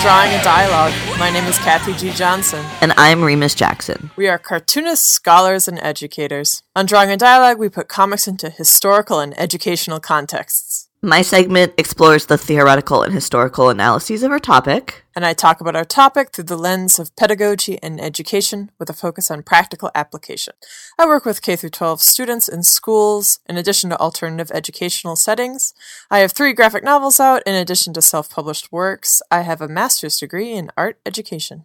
Drawing a Dialogue. My name is Kathy G. Johnson. And I'm Remus Jackson. We are cartoonists, scholars, and educators. On Drawing a Dialogue, we put comics into historical and educational contexts. My segment explores the theoretical and historical analyses of our topic. And I talk about our topic through the lens of pedagogy and education with a focus on practical application. I work with K 12 students in schools in addition to alternative educational settings. I have three graphic novels out in addition to self published works. I have a master's degree in art education.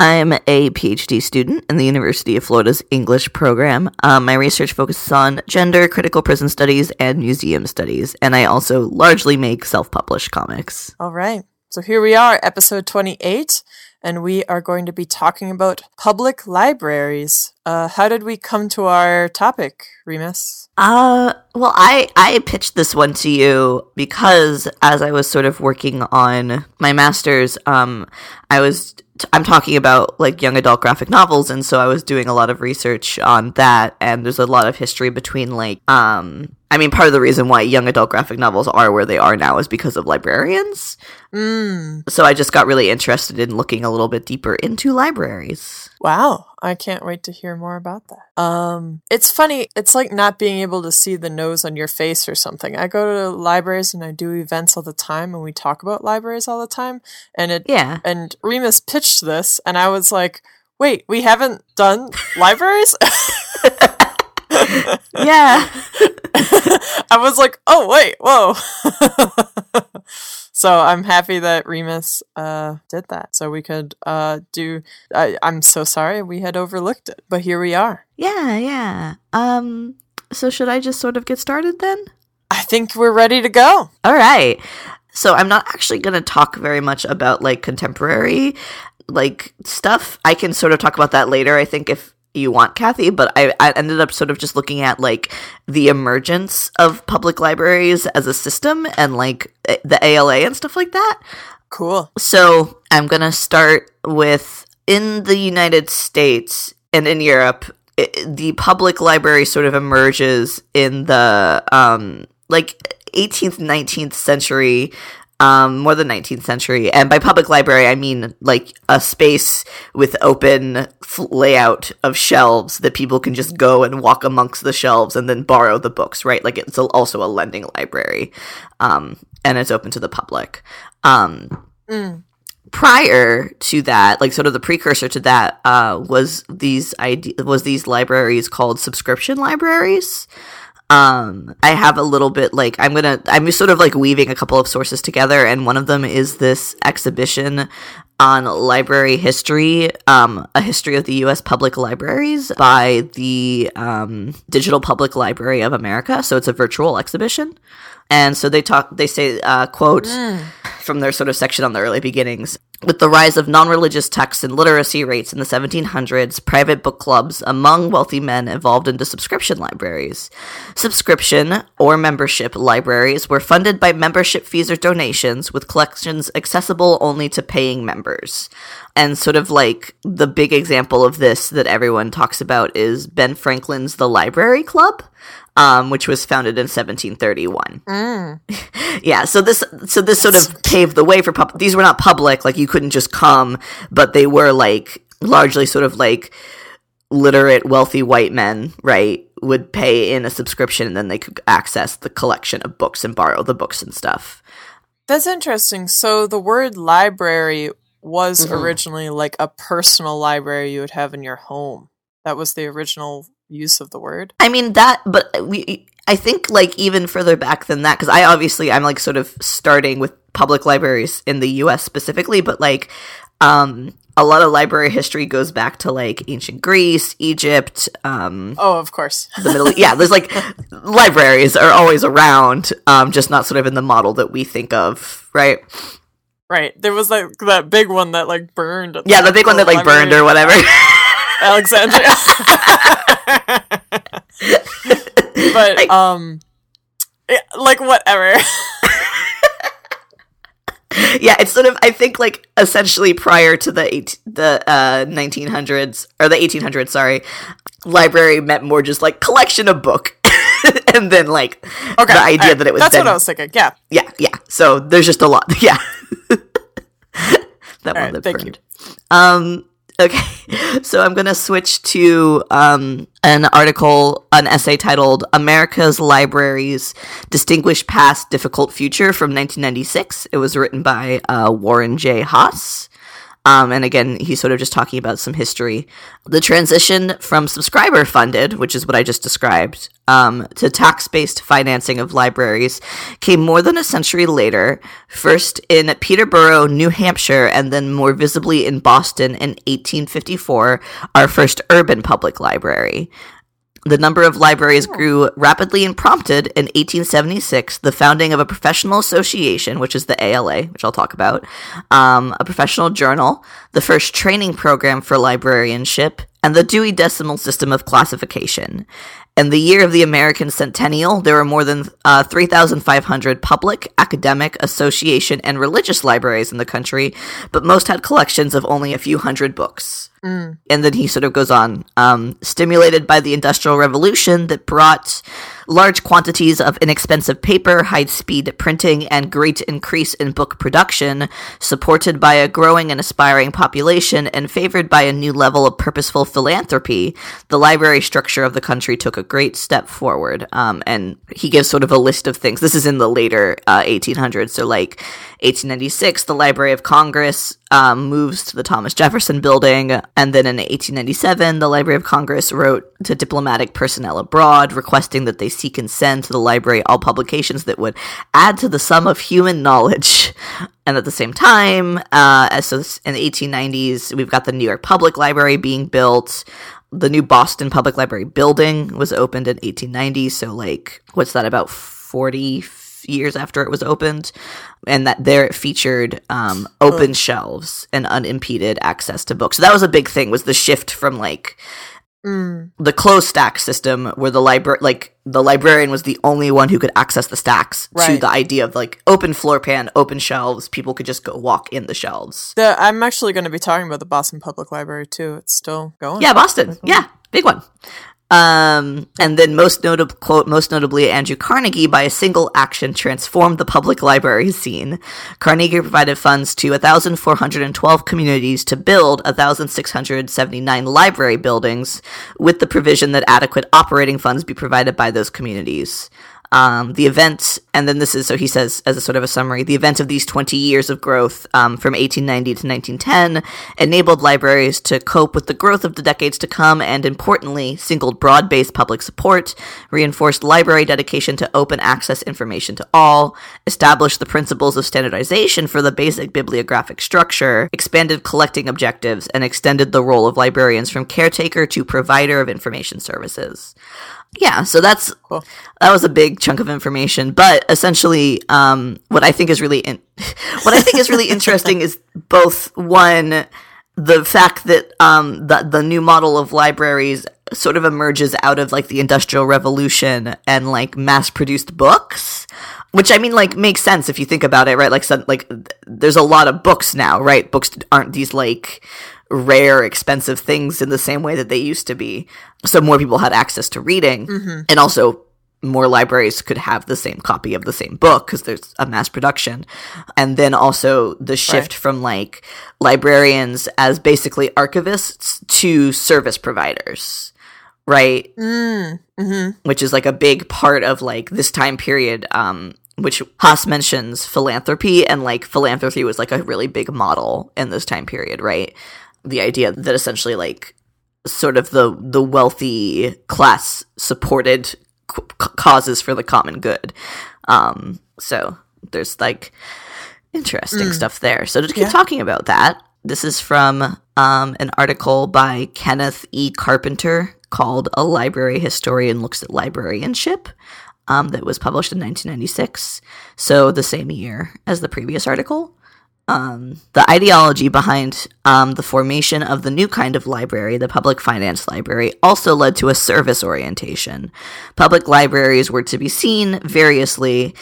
I'm a PhD student in the University of Florida's English program. Um, my research focuses on gender, critical prison studies, and museum studies, and I also largely make self published comics. All right. So here we are, episode 28, and we are going to be talking about public libraries. Uh, how did we come to our topic, Remus? Uh, well, I, I pitched this one to you because as I was sort of working on my master's, um, I was I'm talking about like young adult graphic novels, and so I was doing a lot of research on that, and there's a lot of history between like um I mean, part of the reason why young adult graphic novels are where they are now is because of librarians. Mm. So I just got really interested in looking a little bit deeper into libraries. Wow, I can't wait to hear more about that. Um, it's funny. It's like not being able to see the nose on your face or something. I go to libraries and I do events all the time, and we talk about libraries all the time. And it, yeah. And Remus pitched this, and I was like, "Wait, we haven't done libraries." yeah. I was like, oh wait, whoa. So I'm happy that Remus uh, did that, so we could uh, do. I, I'm so sorry we had overlooked it, but here we are. Yeah, yeah. Um. So should I just sort of get started then? I think we're ready to go. All right. So I'm not actually going to talk very much about like contemporary like stuff. I can sort of talk about that later. I think if you want, Kathy, but I, I ended up sort of just looking at like the emergence of public libraries as a system and like the ALA and stuff like that. Cool. So I'm going to start with in the United States and in Europe, it, the public library sort of emerges in the um, like 18th, 19th century um, more than 19th century. And by public library, I mean like a space with open layout of shelves that people can just go and walk amongst the shelves and then borrow the books, right? Like it's also a lending library, um, and it's open to the public. Um, mm. Prior to that, like sort of the precursor to that, uh, was these ide- was these libraries called subscription libraries um i have a little bit like i'm gonna i'm sort of like weaving a couple of sources together and one of them is this exhibition on library history um a history of the us public libraries by the um digital public library of america so it's a virtual exhibition and so they talk they say uh quote mm. from their sort of section on the early beginnings with the rise of non religious texts and literacy rates in the 1700s, private book clubs among wealthy men evolved into subscription libraries. Subscription or membership libraries were funded by membership fees or donations, with collections accessible only to paying members. And sort of like the big example of this that everyone talks about is Ben Franklin's The Library Club. Um, which was founded in 1731. Mm. yeah, so this so this sort of paved the way for pub- these were not public, like you couldn't just come, but they were like largely sort of like literate, wealthy white men, right? Would pay in a subscription and then they could access the collection of books and borrow the books and stuff. That's interesting. So the word library was mm-hmm. originally like a personal library you would have in your home. That was the original use of the word. I mean that, but we. I think like even further back than that, because I obviously I'm like sort of starting with public libraries in the U.S. specifically, but like um, a lot of library history goes back to like ancient Greece, Egypt. Um, oh, of course. the Middle. Yeah, there's like libraries are always around, um, just not sort of in the model that we think of, right? Right. There was like that big one that like burned. Yeah, the big one that like burned or whatever. Alexandria. but like, um, yeah, like whatever. yeah, it's sort of I think like essentially prior to the eight, the uh 1900s or the 1800s, sorry, library meant more just like collection of book. and then like okay, the idea that it was that's then, what I was thinking. Yeah, yeah, yeah. So there's just a lot. Yeah. that All one right, that thank burned. Um, okay, so I'm gonna switch to um, an article, an essay titled "America's Libraries: Distinguished Past, Difficult Future" from 1996. It was written by uh, Warren J. Haas. Um, and again, he's sort of just talking about some history. The transition from subscriber funded, which is what I just described, um, to tax based financing of libraries came more than a century later, first in Peterborough, New Hampshire, and then more visibly in Boston in 1854, our first urban public library. The number of libraries grew rapidly and prompted in 1876 the founding of a professional association, which is the ALA, which I'll talk about, um, a professional journal, the first training program for librarianship, and the Dewey Decimal System of classification. In the year of the American Centennial, there were more than uh, 3,500 public, academic, association, and religious libraries in the country, but most had collections of only a few hundred books. And then he sort of goes on, um, stimulated by the Industrial Revolution that brought large quantities of inexpensive paper, high speed printing, and great increase in book production, supported by a growing and aspiring population, and favored by a new level of purposeful philanthropy, the library structure of the country took a great step forward. Um, and he gives sort of a list of things. This is in the later uh, 1800s. So, like 1896, the Library of Congress um, moves to the Thomas Jefferson building. And then in 1897, the Library of Congress wrote to diplomatic personnel abroad requesting that they seek can send to the library all publications that would add to the sum of human knowledge. And at the same time, uh, as so in the 1890s, we've got the New York Public Library being built. The new Boston Public Library building was opened in 1890. So, like, what's that, about 40 years after it was opened? And that there it featured um, open shelves and unimpeded access to books. So that was a big thing, was the shift from, like, Mm. the closed stack system where the library like the librarian was the only one who could access the stacks to the idea of like open floor pan open shelves people could just go walk in the shelves The, I'm actually going to be talking about the Boston Public Library too. It's still going. yeah boston yeah big one um and then most notable quote most notably andrew carnegie by a single action transformed the public library scene. Carnegie provided funds to 1412 communities to build 1679 library buildings with the provision that adequate operating funds be provided by those communities um, the event, and then this is so he says as a sort of a summary. The event of these 20 years of growth um, from 1890 to 1910 enabled libraries to cope with the growth of the decades to come, and importantly, singled broad-based public support, reinforced library dedication to open access information to all, established the principles of standardization for the basic bibliographic structure, expanded collecting objectives, and extended the role of librarians from caretaker to provider of information services. Yeah, so that's Cool. that was a big chunk of information, but essentially, um, what I think is really in- what I think is really interesting is both one the fact that um, the the new model of libraries sort of emerges out of like the industrial revolution and like mass produced books which i mean like makes sense if you think about it right like some, like th- there's a lot of books now right books aren't these like rare expensive things in the same way that they used to be. So more people had access to reading and also more libraries could have the same copy of the same book because there's a mass production. And then also the shift Right. from like librarians as basically archivists to service providers right? Mm. hmm which is like a big part of like this time period um which Haas mentions philanthropy and like philanthropy was like a really big model in this time period right the idea that essentially like sort of the the wealthy class supported c- causes for the common good um so there's like interesting stuff there so to keep Yeah. talking about that this is from um, an article by Kenneth E. Carpenter called A Library Historian Looks at Librarianship um, that was published in 1996, so the same year as the previous article. Um, the ideology behind um, the formation of the new kind of library, the public finance library, also led to a service orientation. Public libraries were to be seen variously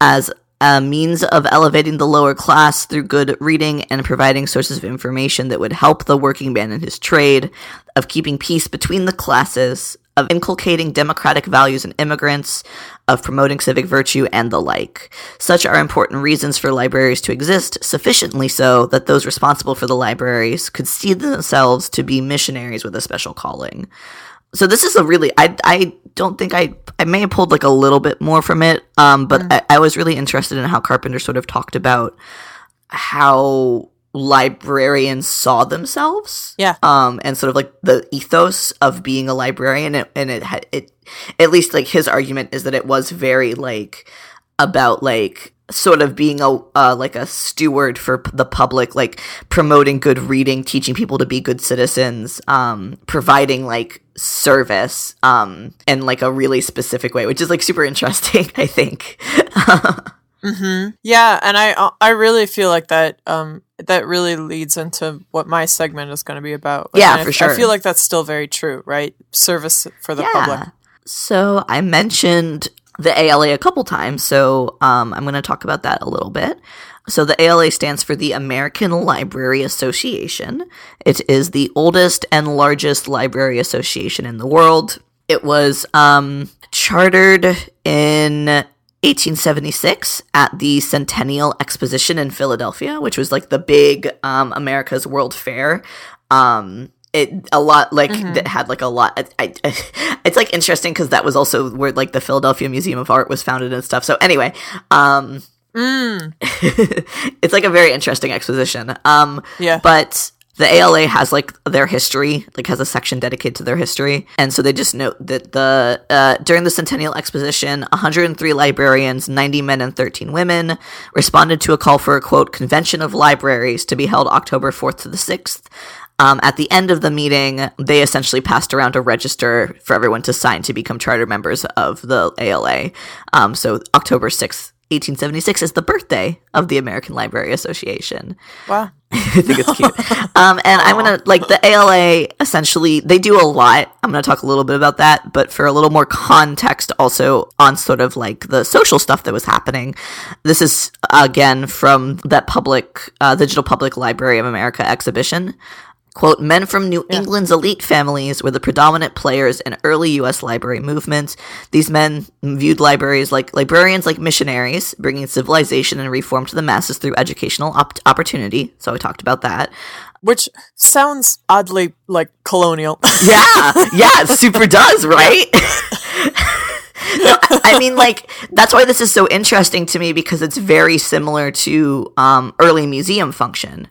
as a means of elevating the lower class through good reading and providing sources of information that would help the working man in his trade, of keeping peace between the classes, of inculcating democratic values in immigrants, of promoting civic virtue, and the like. Such are important reasons for libraries to exist, sufficiently so that those responsible for the libraries could see themselves to be missionaries with a special calling. So this is a really I I don't think I I may have pulled like a little bit more from it, um, but I, I was really interested in how Carpenter sort of talked about how librarians saw themselves. Yeah. Um, and sort of like the ethos of being a librarian, and, and it had it, at least like his argument is that it was very like about like sort of being a uh, like a steward for p- the public, like promoting good reading, teaching people to be good citizens, um, providing like service, um, in like a really specific way, which is like super interesting. I think. Yeah, and I I really feel like that um that really leads into what my segment is going to be about. Like, Yeah, and I- for sure. I feel like that's still very true, right? Service for the public. So I mentioned the ALA a couple times, so um, I'm going to talk about that a little bit. So the ALA stands for the American Library Association. It is the oldest and largest library association in the world. It was um, chartered in 1876 at the Centennial Exposition in Philadelphia, which was like the big um, America's World Fair. Um, it a lot like that had like a lot. I, I, it's like interesting because that was also where like the Philadelphia Museum of Art was founded and stuff. So anyway, um, it's like a very interesting exposition. Um, Yeah. but the ALA has like their history, like has a section dedicated to their history, and so they just note that the uh, during the Centennial Exposition, 103 librarians, 90 men and 13 women, responded to a call for a quote convention of libraries to be held October 4th to the 6th. Um, at the end of the meeting, they essentially passed around a register for everyone to sign to become charter members of the ALA. Um, so October 6th, 1876 is the birthday of the American Library Association. Wow. I think it's cute. um, and I'm gonna like the ALA. Essentially, they do a lot. I'm gonna talk a little bit about that, but for a little more context, also on sort of like the social stuff that was happening. This is again from that public, uh, Digital Public Library of America exhibition. Quote, men from New England's elite families were the predominant players in early U.S. library movements. These men viewed libraries like librarians like missionaries, bringing civilization and reform to the masses through educational op- opportunity. So I talked about that. Which sounds oddly like colonial. Yeah, yeah, it super does, right? No, I I mean, like that's why this is so interesting to me because it's very similar to um, early museum function,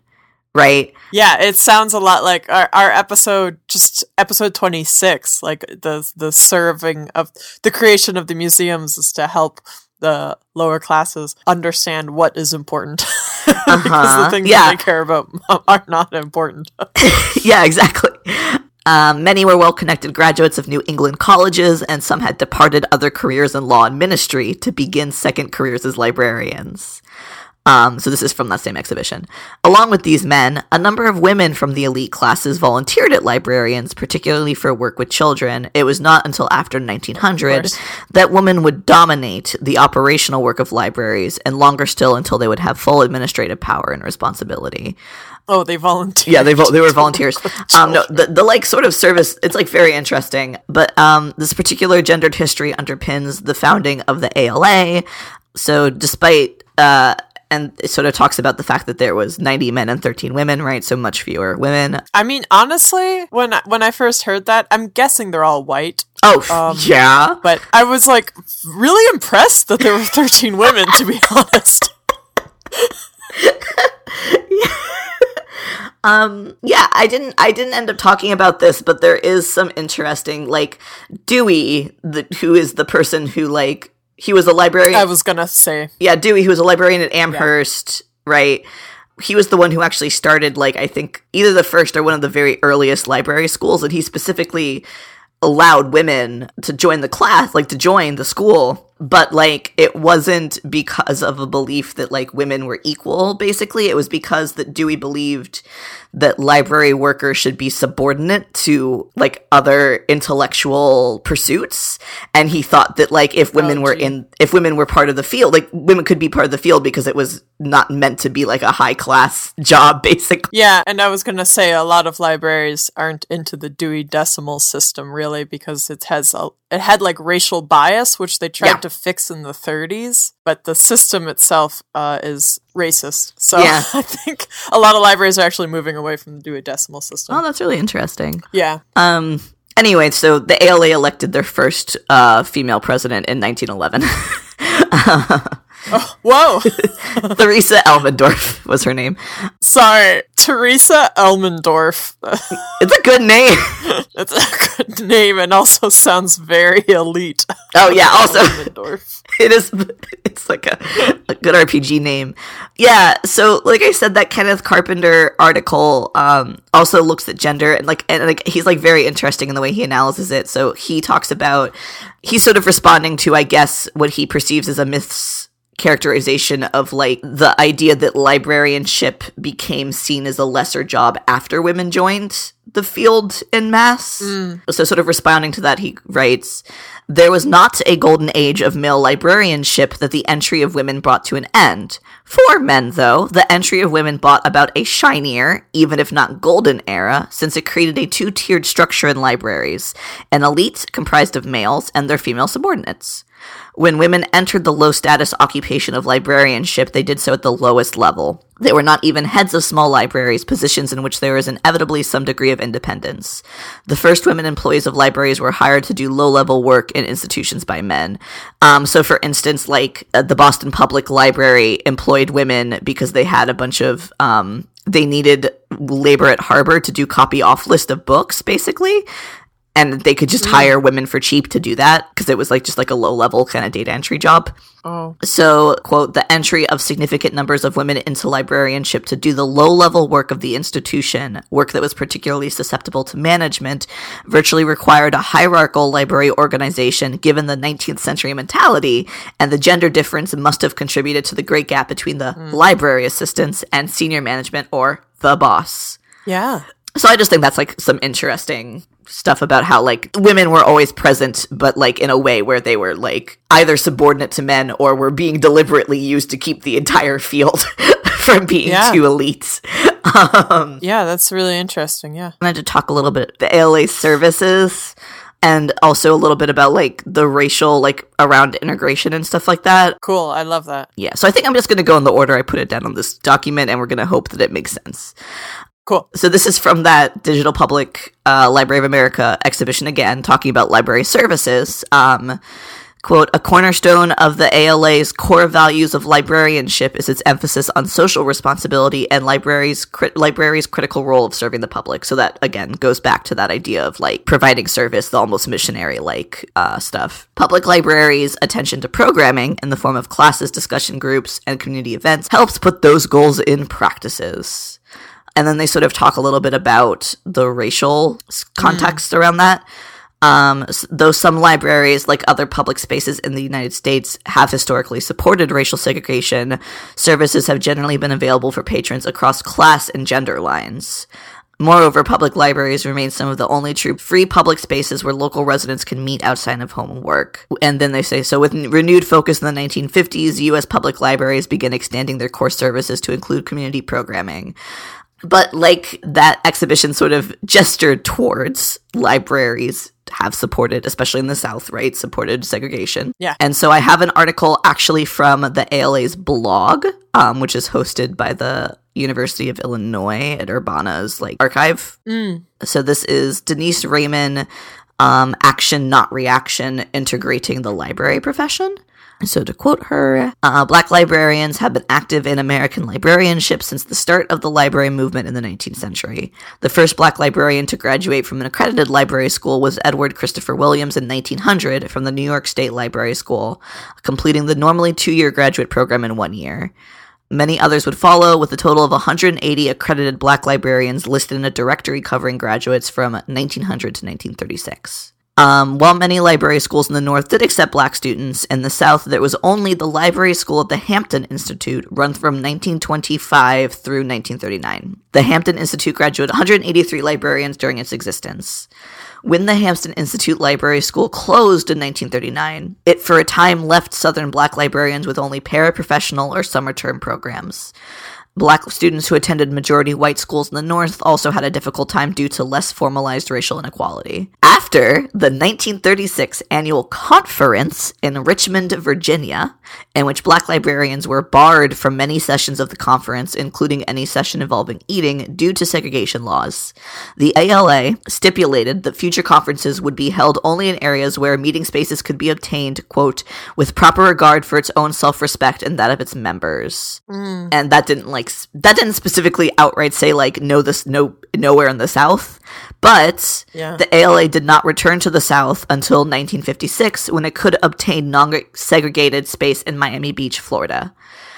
right? yeah, it sounds a lot like our, our episode, just episode 26, like the the serving of the creation of the museums is to help the lower classes understand what is important. because Uh-huh. the things Yeah. that they care about are not important. yeah, exactly. Um, many were well connected graduates of New England colleges, and some had departed other careers in law and ministry to begin second careers as librarians. Um, so this is from that same exhibition. Along with these men, a number of women from the elite classes volunteered at librarians, particularly for work with children. It was not until after 1900 that women would dominate the operational work of libraries, and longer still until they would have full administrative power and responsibility. Oh, they volunteered. Yeah, they vol- they were volunteers. Um, no, the, the like sort of service. It's like very interesting, but um, this particular gendered history underpins the founding of the ALA. So, despite uh, and it sort of talks about the fact that there was 90 men and 13 women, right? So much fewer women. I mean, honestly, when I, when I first heard that, I'm guessing they're all white. Oh, f- yeah. But I was like really impressed that there were 13 women. To be honest, Um, yeah, I didn't I didn't end up talking about this, but there is some interesting like Dewey, the, who is the person who like he was a librarian. I was gonna say yeah, Dewey, who was a librarian at Amherst, right? He was the one who actually started, like, I think either the first or one of the very earliest library schools, and he specifically allowed women to join the class, like to join the school, but like it wasn't because of a belief that like women were equal, basically. It was because that Dewey believed that library workers should be subordinate to like other intellectual pursuits. And he thought that like if women Oh, were in if women were part of the field, like women could be part of the field because it was not meant to be like a high class job, basically. Yeah, and I was going to say a lot of libraries aren't into the Dewey Decimal System really because it has a it had like racial bias, which they tried Yeah. to fix in the 30s, but the system itself uh, is racist. So Yeah. I think a lot of libraries are actually moving away from the Dewey Decimal System. Oh, that's really interesting. yeah. Um. Anyway, so the ALA elected their first uh, female president in 1911. Whoa. Theresa Elmendorf was her name. Sorry. Teresa Elmendorf. It's a good name. it's a good name and also sounds very elite. Oh yeah. Also, Elmendorf. it is. It's like a, a good RPG name. Yeah. So, like I said, that Kenneth Carpenter article um, also looks at gender and like and like he's like very interesting in the way he analyzes it. So he talks about he's sort of responding to, I guess, what he perceives as a myths characterization of like the idea that librarianship became seen as a lesser job after women joined the field in mass. So, sort of responding to that, he writes There was not a golden age of male librarianship that the entry of women brought to an end. For men, though, the entry of women brought about a shinier, even if not golden era, since it created a two tiered structure in libraries an elite comprised of males and their female subordinates. When women entered the low status occupation of librarianship, they did so at the lowest level. They were not even heads of small libraries, positions in which there is inevitably some degree of independence. The first women employees of libraries were hired to do low level work in institutions by men. Um, so, for instance, like uh, the Boston Public Library employed women because they had a bunch of. Um, they needed labor at Harbor to do copy off list of books, basically and they could just mm. hire women for cheap to do that because it was like just like a low level kind of data entry job. Oh. So, quote, the entry of significant numbers of women into librarianship to do the low level work of the institution, work that was particularly susceptible to management, virtually required a hierarchical library organization given the 19th century mentality, and the gender difference must have contributed to the great gap between the mm. library assistants and senior management or the boss. Yeah. So I just think that's like some interesting stuff about how like women were always present, but like in a way where they were like either subordinate to men or were being deliberately used to keep the entire field from being Yeah. too elite. Um, Yeah, that's really interesting. Yeah. I wanted to talk a little bit the ALA services and also a little bit about like the racial like around integration and stuff like that. Cool. I love that. Yeah, so I think I'm just going to go in the order I put it down on this document and we're going to hope that it makes sense. Cool. So this is from that Digital Public uh, Library of America exhibition again, talking about library services. Um, quote, a cornerstone of the ALA's core values of librarianship is its emphasis on social responsibility and libraries' cri- libraries' critical role of serving the public. So that again goes back to that idea of like providing service, the almost missionary like uh, stuff. Public libraries' attention to programming in the form of classes, discussion groups, and community events helps put those goals in practices and then they sort of talk a little bit about the racial context around that. Um, though some libraries, like other public spaces in the United States, have historically supported racial segregation, services have generally been available for patrons across class and gender lines. Moreover, public libraries remain some of the only true free public spaces where local residents can meet outside of home and work. And then they say so with n- renewed focus in the 1950s, U.S. public libraries began extending their core services to include community programming. But like that exhibition sort of gestured towards libraries have supported, especially in the South, right? Supported segregation. Yeah. And so I have an article actually from the ALA's blog, um, which is hosted by the University of Illinois at Urbana's like archive. So this is Denise Raymond, um, Action Not Reaction, Integrating the Library Profession. So, to quote her, uh, Black librarians have been active in American librarianship since the start of the library movement in the 19th century. The first Black librarian to graduate from an accredited library school was Edward Christopher Williams in 1900 from the New York State Library School, completing the normally two year graduate program in one year. Many others would follow, with a total of 180 accredited black librarians listed in a directory covering graduates from 1900 to 1936. Um, while many library schools in the North did accept black students, in the South there was only the library school at the Hampton Institute, run from 1925 through 1939. The Hampton Institute graduated 183 librarians during its existence. When the Hampton Institute Library School closed in 1939, it for a time left Southern black librarians with only paraprofessional or summer term programs. Black students who attended majority white schools in the North also had a difficult time due to less formalized racial inequality. After the 1936 annual conference in Richmond, Virginia, in which black librarians were barred from many sessions of the conference, including any session involving eating, due to segregation laws, the ALA stipulated that future conferences would be held only in areas where meeting spaces could be obtained, quote, with proper regard for its own self respect and that of its members. Mm. And that didn't like s- that didn't specifically outright say like no this no nowhere in the South, but Yeah. the ALA did not return to the South until 1956 when it could obtain non-segregated space in Miami Beach, Florida.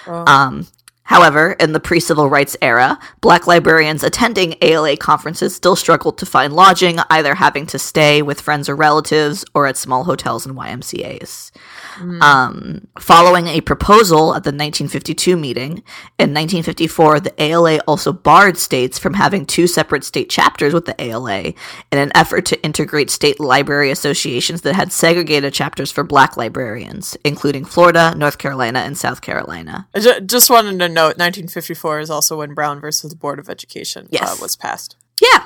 Um, however, in the pre-civil rights era, black librarians attending ALA conferences still struggled to find lodging, either having to stay with friends or relatives or at small hotels and YMCA's. Um, following a proposal at the 1952 meeting, in 1954, the ALA also barred states from having two separate state chapters with the ALA in an effort to integrate state library associations that had segregated chapters for black librarians, including Florida, North Carolina, and South Carolina. I ju- just wanted to note 1954 is also when Brown versus the Board of Education uh, was passed. Yeah.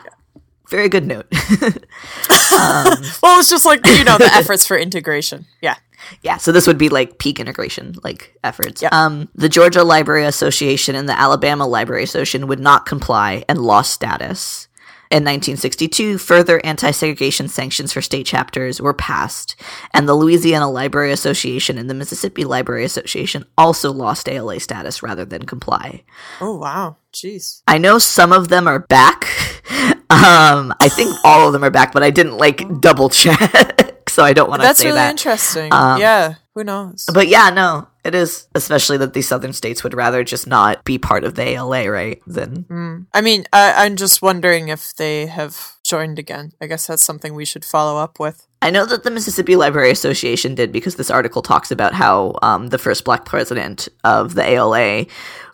Very good note. Well, it's just like, you know, the efforts for integration. Yeah. Yeah, so this would be like peak integration, like efforts. Yeah. Um, the Georgia Library Association and the Alabama Library Association would not comply and lost status. In 1962, further anti segregation sanctions for state chapters were passed, and the Louisiana Library Association and the Mississippi Library Association also lost ALA status rather than comply. Oh, wow. Jeez. I know some of them are back. Um, I think all of them are back, but I didn't like double check, so I don't want to That's say really that. interesting. Um, yeah. Who knows? But yeah, no, it is especially that these southern states would rather just not be part of the ALA, right? Than I mean, I, I'm just wondering if they have joined again. I guess that's something we should follow up with. I know that the Mississippi Library Association did because this article talks about how um, the first black president of the ALA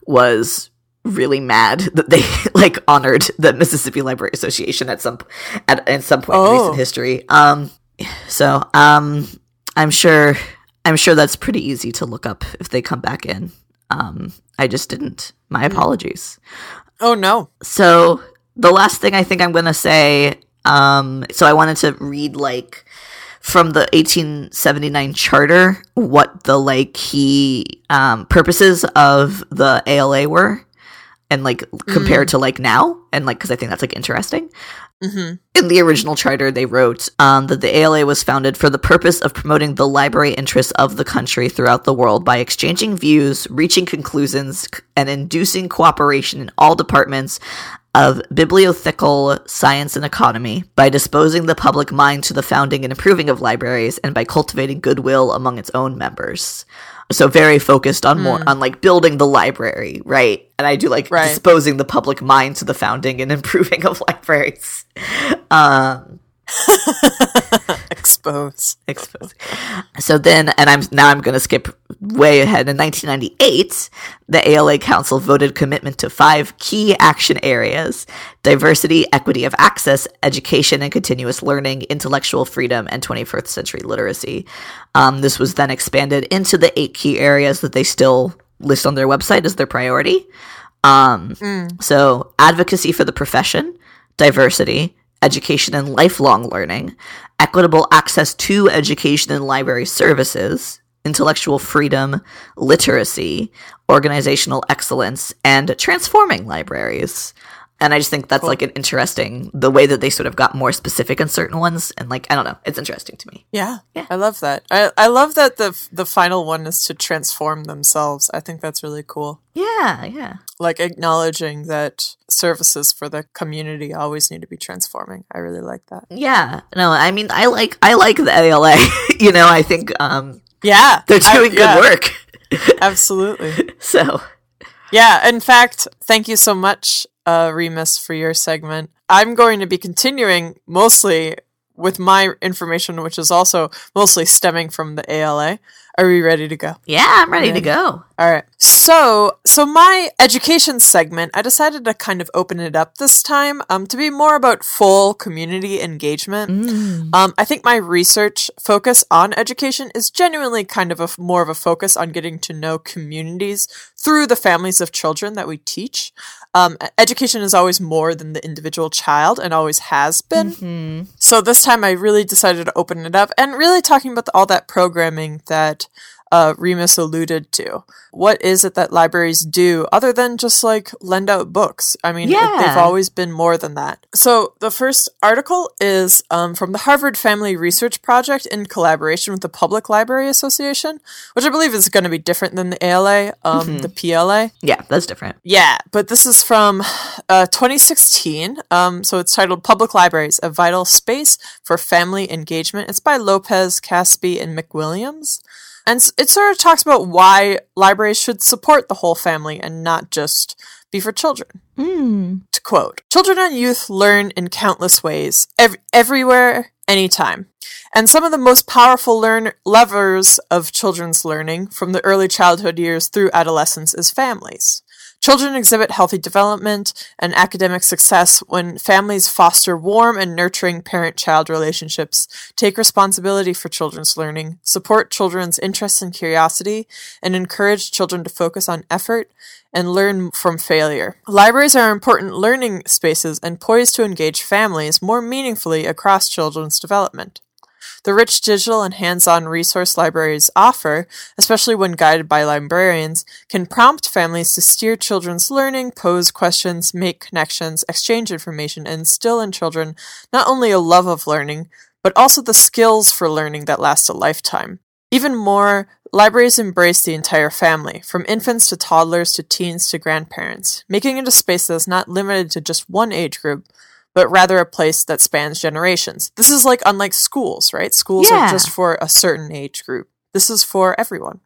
was really mad that they like honored the Mississippi Library Association at some at, at some point in Oh. recent history. Um, so um, I'm sure I'm sure that's pretty easy to look up if they come back in. Um, I just didn't. My apologies. Oh, no. So the last thing I think I'm gonna say, um, so I wanted to read like from the 1879 charter what the like key um, purposes of the ALA were, and like compared to like now, and like because I think that's like interesting. hmm In the original charter, they wrote um, that the ALA was founded for the purpose of promoting the library interests of the country throughout the world by exchanging views, reaching conclusions, and inducing cooperation in all departments of bibliothecal science and economy, by disposing the public mind to the founding and improving of libraries, and by cultivating goodwill among its own members. So very focused on more on like building the library, right? And I do like Right. disposing the public mind to the founding and improving of libraries. Um, Expose. exposed. So then, and I'm now I'm going to skip way ahead. In 1998, the ALA Council voted commitment to five key action areas: diversity, equity of access, education and continuous learning, intellectual freedom, and 21st century literacy. Um, this was then expanded into the eight key areas that they still list on their website as their priority. Um, So, advocacy for the profession, diversity, education and lifelong learning, equitable access to education and library services, intellectual freedom, literacy, organizational excellence, and transforming libraries. And I just think that's like an interesting the way that they sort of got more specific on certain ones, and like I don't know, it's interesting to me. Yeah, Yeah. I love that. I, I love that the the final one is to transform themselves. I think that's really cool. Yeah, yeah, Like acknowledging that services for the community always need to be transforming. I really like that. yeah. No, I mean I like I like the ALA. you know, I think um Yeah, they're I- doing good yeah, work. Absolutely. So Yeah, in fact, thank you so much, uh, Remus, for your segment. I'm going to be continuing mostly with my information, which is also mostly stemming from the ALA. Are we ready to go? Yeah, I'm ready to go. All right. So, so my education segment, I decided to kind of open it up this time um, to be more about full community engagement. Mm. Um, I think my research focus on education is genuinely kind of a more of a focus on getting to know communities through the families of children that we teach. Um, education is always more than the individual child and always has been. Mhm. So this time I really decided to open it up and really talking about all that programming that uh, Remus alluded to. What is it that libraries do other than just like lend out books? I mean, it- Yeah. they've always been more than that. So the first article is um, from the Harvard Family Research Project in collaboration with the Public Library Association, which I believe is going to be different than the ALA, um, the PLA. Yeah, that's different. Yeah, but this is from uh, 2016. Um, so it's titled Public Libraries, A Vital Space for Family Engagement. It's by Lopez, Caspe, and McWilliams. And it sort of talks about why libraries should support the whole family and not just be for children. Mm. To quote, children and youth learn in countless ways, ev- everywhere, anytime. And some of the most powerful learn- levers of children's learning from the early childhood years through adolescence is families. Children exhibit healthy development and academic success when families foster warm and nurturing parent child relationships, take responsibility for children's learning, support children's interests and curiosity, and encourage children to focus on effort and learn from failure. Libraries are important learning spaces and poised to engage families more meaningfully across children's development. The rich digital and hands on resource libraries offer, especially when guided by librarians, can prompt families to steer children's learning, pose questions, make connections, exchange information, and instill in children not only a love of learning, but also the skills for learning that last a lifetime. Even more, libraries embrace the entire family, from infants to toddlers to teens to grandparents, making it a space that is not limited to just one age group, but rather a place that spans generations. This is like unlike schools, right? Schools Yeah. are just for a certain age group. This is for everyone.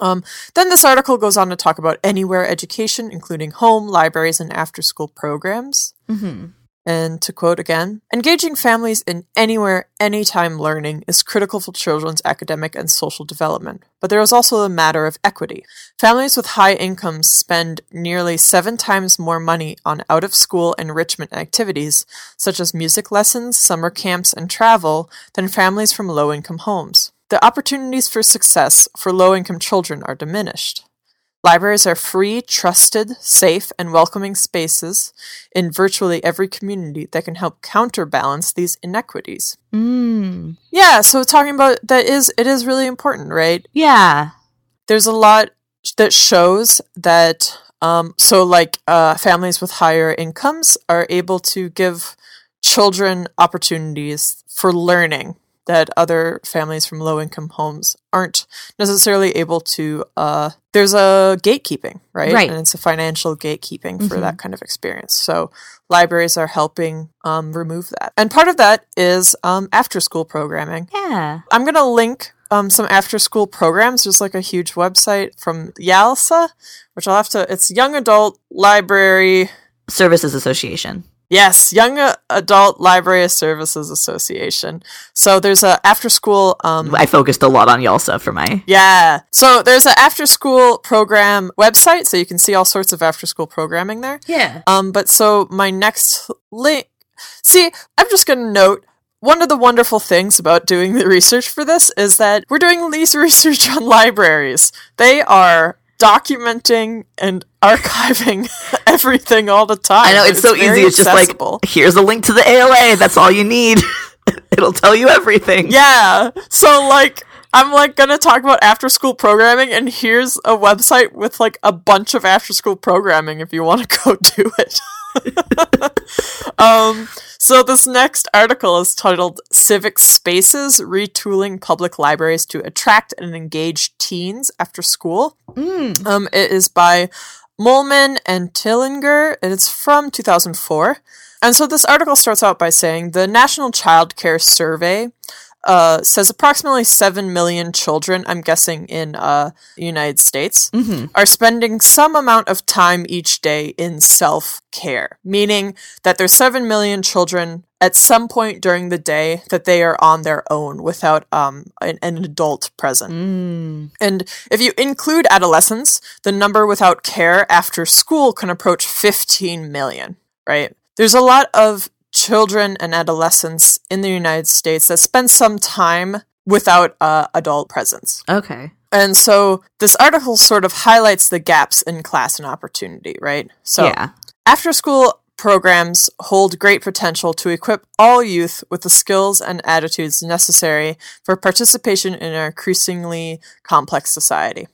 Um, then this article goes on to talk about anywhere education, including home, libraries, and after school programs. hmm And to quote again, engaging families in anywhere, anytime learning is critical for children's academic and social development. But there is also a matter of equity. Families with high incomes spend nearly seven times more money on out of school enrichment activities, such as music lessons, summer camps, and travel, than families from low income homes. The opportunities for success for low income children are diminished. Libraries are free, trusted, safe, and welcoming spaces in virtually every community that can help counterbalance these inequities. Mm. Yeah, so talking about that is it is really important, right? Yeah. There's a lot that shows that um so like uh families with higher incomes are able to give children opportunities for learning that other families from low income homes aren't necessarily able to uh there's a gatekeeping right Right. and it's a financial gatekeeping for Mhm. that kind of experience so libraries are helping um, remove that and part of that is um, after school programming Yeah. i'm going to link um, some after school programs there's like a huge website from yalsa which i'll have to it's young adult library Services Association. Yes, Young Adult Library Services Association. So there's a after school um I focused a lot on Yalsa for my. yeah. So there's an after school program website so you can see all sorts of after school programming there. Yeah. Um but so my next link See, I'm just going to note one of the wonderful things about doing the research for this is that we're doing these research on libraries. They are documenting and archiving everything all the time. I know it's, so very easy. It's just like here's a link to the ALA. That's all you need. It'll tell you everything. Yeah. So like I'm like gonna talk about after school programming and here's a website with like a bunch of after school programming if you want to go do it. um so this next article is titled Civic Spaces Retooling Public Libraries to Attract and Engage Teens After School. Mm. Um, it is by Molman and Tillinger, and it's from 2004. And so this article starts out by saying the National Child Care Survey uh, says approximately 7 million children, I'm guessing in uh, the United States, hmm are spending some amount of time each day in self care, meaning that there's 7 million children at some point during the day that they are on their own without um, an, an adult present. Mm. And if you include adolescents, the number without care after school can approach 15 million, right? There's a lot of children and adolescents in the United States that spend some time without uh, adult presence. Okay. And so this article sort of highlights the gaps in class and opportunity, right? So yeah. after school programs hold great potential to equip all youth with the skills and attitudes necessary for participation in our increasingly complex society.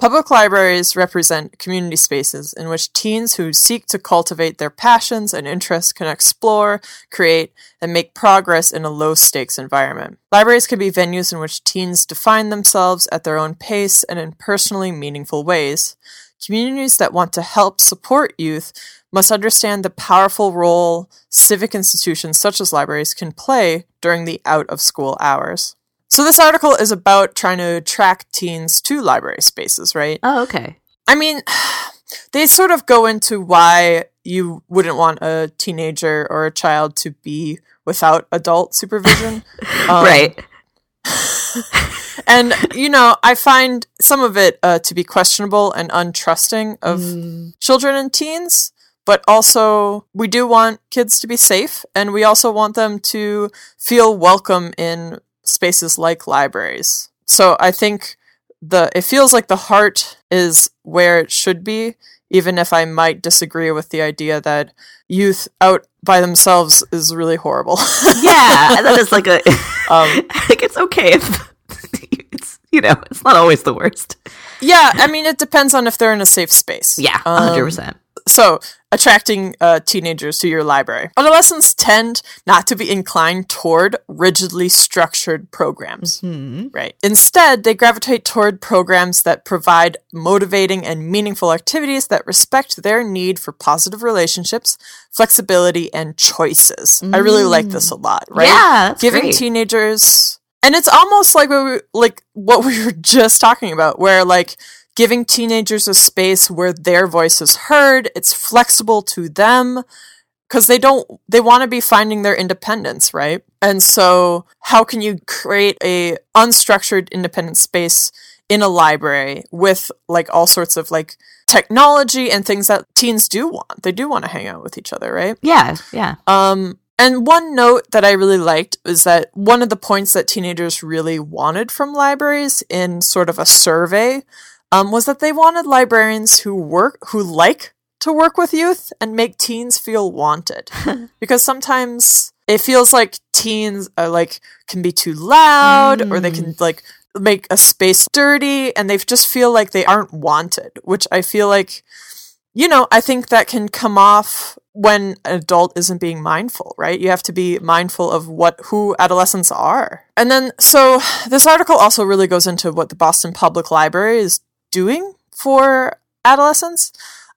Public libraries represent community spaces in which teens who seek to cultivate their passions and interests can explore, create, and make progress in a low stakes environment. Libraries can be venues in which teens define themselves at their own pace and in personally meaningful ways. Communities that want to help support youth must understand the powerful role civic institutions such as libraries can play during the out of school hours. So, this article is about trying to attract teens to library spaces, right? Oh, okay. I mean, they sort of go into why you wouldn't want a teenager or a child to be without adult supervision. Um, right. and, you know, I find some of it uh, to be questionable and untrusting of Mm. children and teens. But also, we do want kids to be safe, and we also want them to feel welcome in spaces like libraries. So I think the it feels like the heart is where it should be, even if I might disagree with the idea that youth out by themselves is really horrible. Yeah, that is like a. um, I think it's okay if it's you know it's not always the worst. yeah, I mean it depends on if they're in a safe space. Yeah, Um, hundred percent. So, attracting uh, teenagers to your library. Adolescents tend not to be inclined toward rigidly structured programs, right? Instead, they gravitate toward programs that provide motivating and meaningful activities that respect their need for positive relationships, flexibility, and choices. I really like this a lot, right? Yeah, Giving great. teenagers and it's almost like what we, like what we were just talking about where like giving teenagers a space where their voice is heard, it's flexible to them because they don't they want to be finding their independence, right? And so how can you create a unstructured independent space in a library with like all sorts of like technology and things that teens do want. They do want to hang out with each other, right? Yeah, yeah. Um, and one note that I really liked is that one of the points that teenagers really wanted from libraries in sort of a survey um, was that they wanted librarians who work who like to work with youth and make teens feel wanted. Because sometimes it feels like teens are like can be too loud or they can like make a space dirty and they just feel like they aren't wanted which i feel like you know i think that can come off when an adult isn't being mindful right? You have to be mindful of what who adolescents are. And then so this article also really goes into what the boston public library is doing for adolescents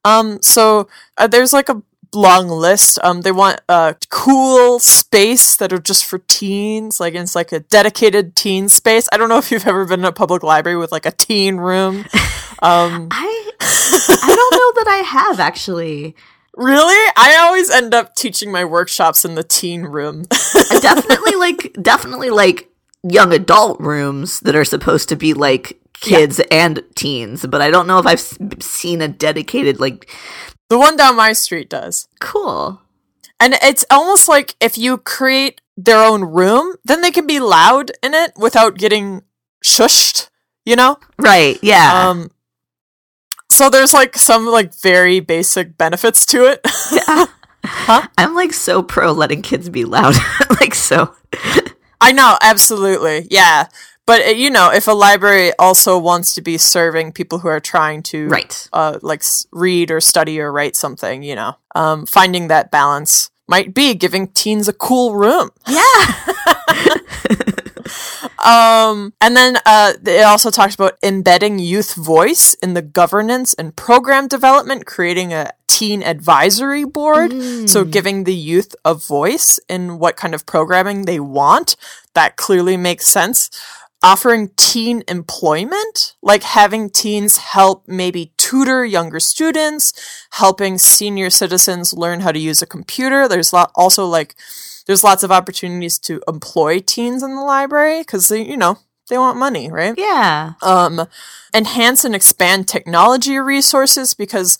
um so uh, there's like a long list um they want a cool space that are just for teens like it's like a dedicated teen space i don't know if you've ever been in a public library with like a teen room um I I don't know that I have actually. Really? I always end up teaching my workshops in the teen room. definitely like definitely like young adult rooms that are supposed to be like kids and teens, but I don't know if I've seen a dedicated like the one down my street does. cool. And it's almost like if you create their own room, then they can be loud in it without getting shushed, you know? Right. Yeah. Um so there's like some like very basic benefits to it. yeah. I'm like so pro letting kids be loud. like so. I know, absolutely. Yeah. But uh, you know, if a library also wants to be serving people who are trying to Right. uh, like read or study or write something, you know, um, finding that balance might be giving teens a cool room. Yeah. Um, and then uh, it also talks about embedding youth voice in the governance and program development, creating a teen advisory board. So giving the youth a voice in what kind of programming they want. That clearly makes sense. Offering teen employment, like having teens help maybe tutor younger students, helping senior citizens learn how to use a computer. There's lot also like there's lots of opportunities to employ teens in the library because they, you know, they want money, right? Yeah. Um, enhance and expand technology resources because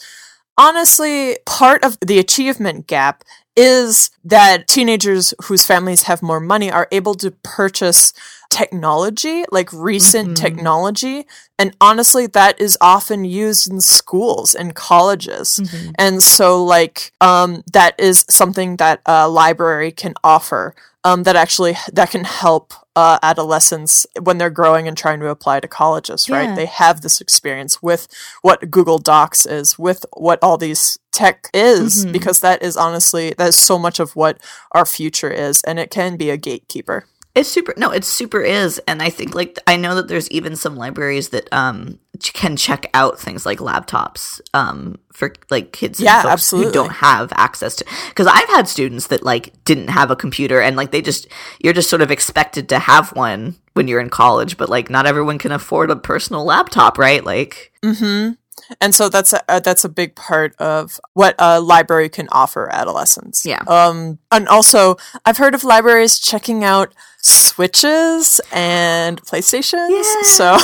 honestly, part of the achievement gap is that teenagers whose families have more money are able to purchase technology, like recent Mhm. technology. And honestly, that is often used in schools and colleges. Mhm. And so, like, um, that is something that a library can offer. Um, that actually that can help uh, adolescents when they're growing and trying to apply to colleges, right? Yeah. They have this experience with what Google Docs is, with what all these tech is, Mhm. because that is honestly that is so much of what our future is, and it can be a gatekeeper. It's super. No, it super is, and I think like I know that there's even some libraries that um can check out things like laptops um for like kids Yeah, absolutely. who don't have access to because I've had students that like didn't have a computer and like they just you're just sort of expected to have one when you're in college, but like not everyone can afford a personal laptop, right? Like hmm And so that's a, that's a big part of what a library can offer adolescents. Yeah. Um, and also, I've heard of libraries checking out Switches and PlayStations. Yeah. So,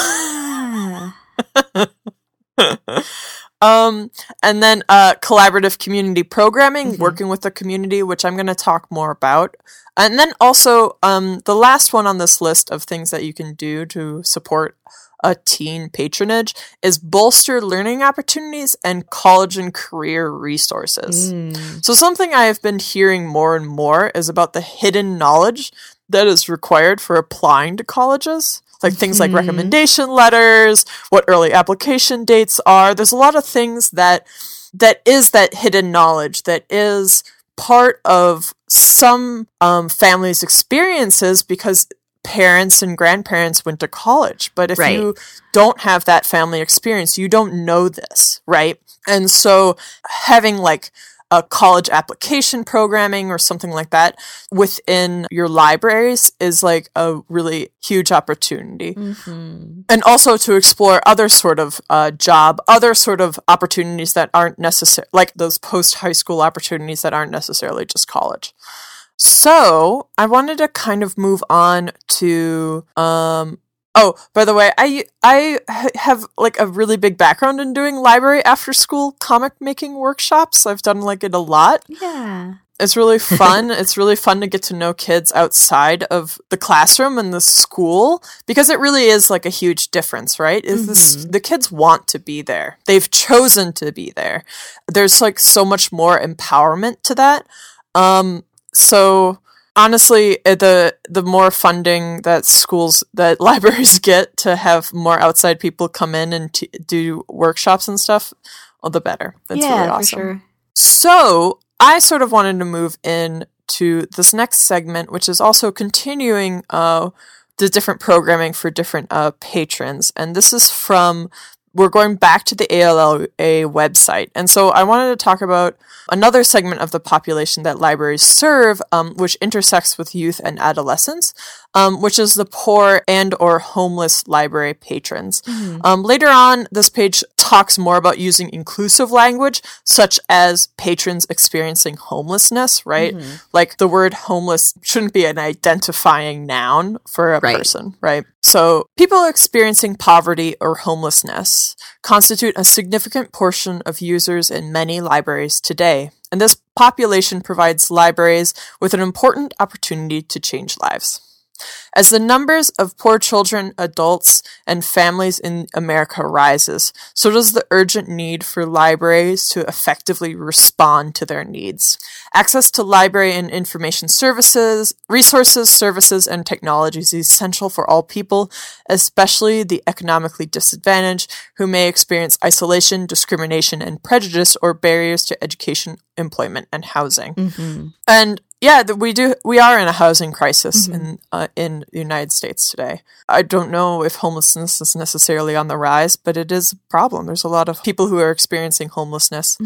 um, and then uh, collaborative community programming, Mhm. working with the community, which I'm going to talk more about. And then also, um, the last one on this list of things that you can do to support a teen patronage is bolster learning opportunities and college and career resources. Mm. So, something I have been hearing more and more is about the hidden knowledge that is required for applying to colleges. Like things like Mhm. recommendation letters, what early application dates are. There's a lot of things that that is that hidden knowledge that is part of some um, families' experiences because parents and grandparents went to college. But if Right. you don't have that family experience, you don't know this, right? And so having like a college application programming or something like that within your libraries is like a really huge opportunity Mhm. and also to explore other sort of uh, job, other sort of opportunities that aren't necessary, like those post high school opportunities that aren't necessarily just college. So I wanted to kind of move on to um. Oh, by the way, I I have like a really big background in doing library after school comic making workshops. I've done like it a lot. Yeah. It's really fun. it's really fun to get to know kids outside of the classroom and the school because it really is like a huge difference, right? Is this the kids want to be there. They've chosen to be there. There's like so much more empowerment to that. Um so honestly, uh, the the more funding that schools that libraries get to have more outside people come in and t- do workshops and stuff, well, the better. That's yeah, really awesome. for sure. So I sort of wanted to move in to this next segment, which is also continuing uh, the different programming for different uh, patrons. And this is from, we're going back to the ALA website. And so I wanted to talk about another segment of the population that libraries serve, um, which intersects with youth and adolescents, um, which is the poor and or homeless library patrons. Um, later on, this page talks more about using inclusive language, such as patrons experiencing homelessness, right? Like the word homeless shouldn't be an identifying noun for a Right. person, right? So people experiencing poverty or homelessness constitute a significant portion of users in many libraries today. And this population provides libraries with an important opportunity to change lives. As the numbers of poor children, adults, and families in America rises, so does the urgent need for libraries to effectively respond to their needs. Access to library and information services, resources, services, and technologies is essential for all people, especially the economically disadvantaged who may experience isolation, discrimination, and prejudice or barriers to education, employment, and housing. Mm-hmm. And yeah, we do. We are in a housing crisis in uh, in the United States today. I don't know if homelessness is necessarily on the rise, but it is a problem. There's a lot of people who are experiencing homelessness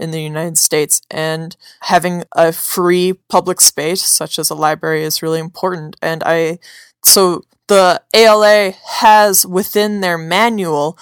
in the United States, and having a free public space such as a library is really important. And I so the ALA has within their manual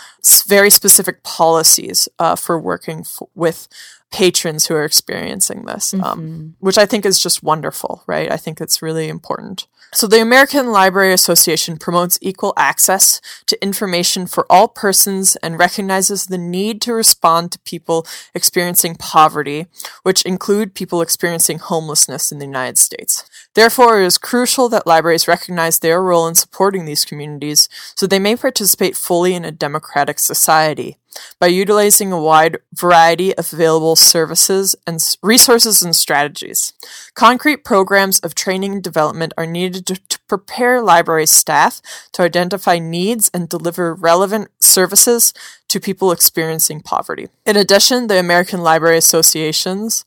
very specific policies uh, for working f- with patrons who are experiencing this, um, mm-hmm. which I think is just wonderful, right? I think it's really important. So, the American Library Association promotes equal access to information for all persons and recognizes the need to respond to people experiencing poverty, which include people experiencing homelessness in the United States. Therefore, it is crucial that libraries recognize their role in supporting these communities so they may participate fully in a democratic society by utilizing a wide variety of available services and resources and strategies. Concrete programs of training and development are needed to, to, prepare library staff to identify needs and deliver relevant services to people experiencing poverty. In addition, the American Library Associations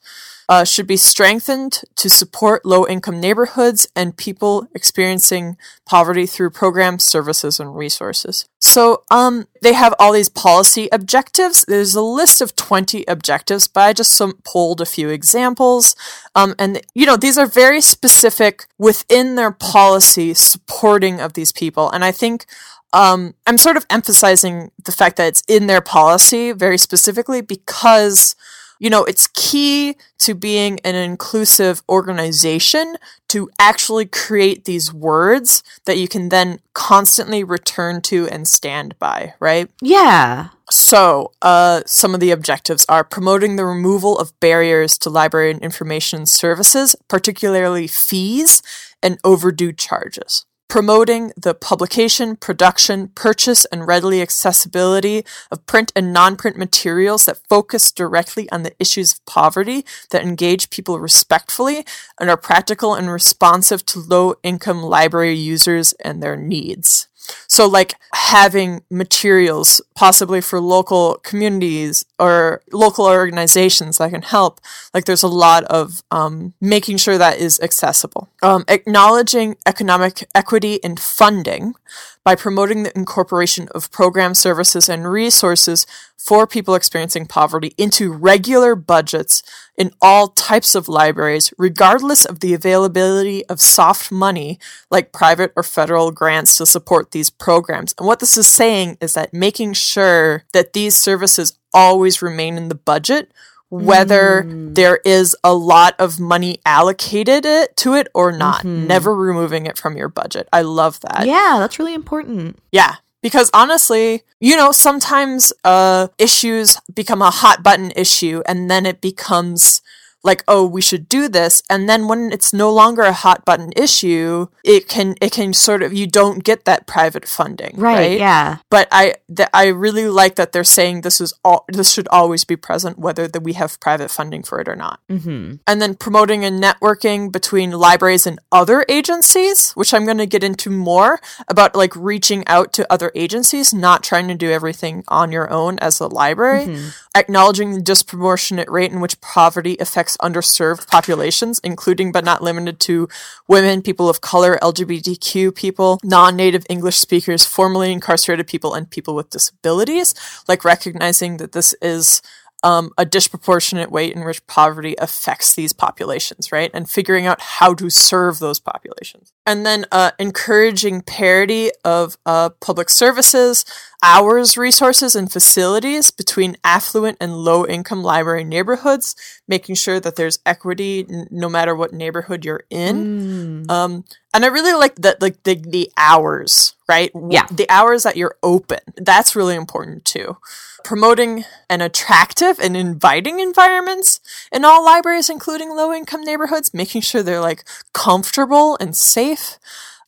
should be strengthened to support low income neighborhoods and people experiencing poverty through programs, services, and resources. So, um, they have all these policy objectives. There's a list of 20 objectives, but I just some, pulled a few examples. Um, and, you know, these are very specific within their policy supporting of these people. And I think um, I'm sort of emphasizing the fact that it's in their policy very specifically because you know, it's key to being an inclusive organization to actually create these words that you can then constantly return to and stand by, right? Yeah. So, uh, some of the objectives are promoting the removal of barriers to library and information services, particularly fees and overdue charges promoting the publication, production, purchase, and readily accessibility of print and non-print materials that focus directly on the issues of poverty, that engage people respectfully, and are practical and responsive to low-income library users and their needs. So, like having materials possibly for local communities or local organizations that can help. Like, there's a lot of um, making sure that is accessible. Um, acknowledging economic equity in funding by promoting the incorporation of program services and resources for people experiencing poverty into regular budgets in all types of libraries, regardless of the availability of soft money like private or federal grants to support these programs. And what this is saying is that making sure that these services always remain in the budget whether mm. there is a lot of money allocated it, to it or not. Mm-hmm. Never removing it from your budget. I love that. Yeah, that's really important. Yeah. Because honestly, you know, sometimes uh, issues become a hot button issue and then it becomes like oh we should do this and then when it's no longer a hot button issue it can it can sort of you don't get that private funding right, right? yeah but i th- i really like that they're saying this is all this should always be present whether that we have private funding for it or not mm-hmm. and then promoting and networking between libraries and other agencies which i'm going to get into more about like reaching out to other agencies not trying to do everything on your own as a library mm-hmm. acknowledging the disproportionate rate in which poverty affects underserved populations, including but not limited to women, people of color, LGBTQ people, non native English speakers, formerly incarcerated people, and people with disabilities. Like recognizing that this is um, a disproportionate way in which poverty affects these populations, right? And figuring out how to serve those populations. And then uh, encouraging parity of uh, public services, hours, resources, and facilities between affluent and low income library neighborhoods, making sure that there's equity n- no matter what neighborhood you're in. Mm. Um, and I really like that, like the, the hours, right? Yeah. The hours that you're open. That's really important too. Promoting an attractive and inviting environments in all libraries, including low income neighborhoods, making sure they're like comfortable and safe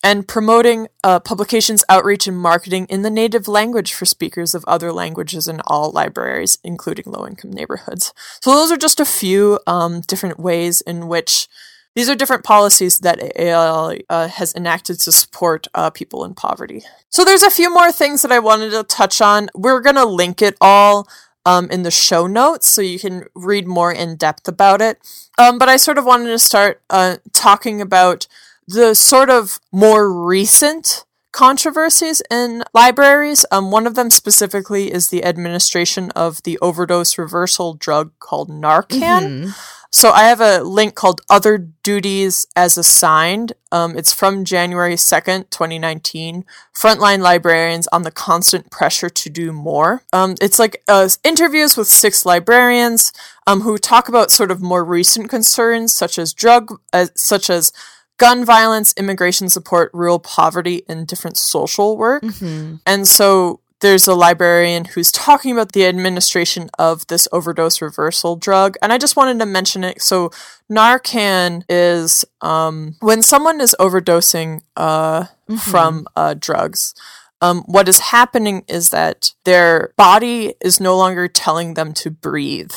and promoting uh, publications outreach and marketing in the native language for speakers of other languages in all libraries, including low income neighborhoods. So, those are just a few um, different ways in which these are different policies that ALA uh, has enacted to support uh, people in poverty. So, there's a few more things that I wanted to touch on. We're going to link it all. Um, in the show notes, so you can read more in depth about it. Um, but I sort of wanted to start uh, talking about the sort of more recent controversies in libraries. Um, one of them specifically is the administration of the overdose reversal drug called Narcan. Mm-hmm. So I have a link called Other Duties as Assigned. Um, it's from January 2nd, 2019. Frontline librarians on the constant pressure to do more. Um, it's like uh, interviews with six librarians um, who talk about sort of more recent concerns, such as drug, uh, such as gun violence, immigration support, rural poverty, and different social work. And so there's a librarian who's talking about the administration of this overdose reversal drug. And I just wanted to mention it. So Narcan is um, when someone is overdosing uh, from uh, drugs. Um, what is happening is that their body is no longer telling them to breathe,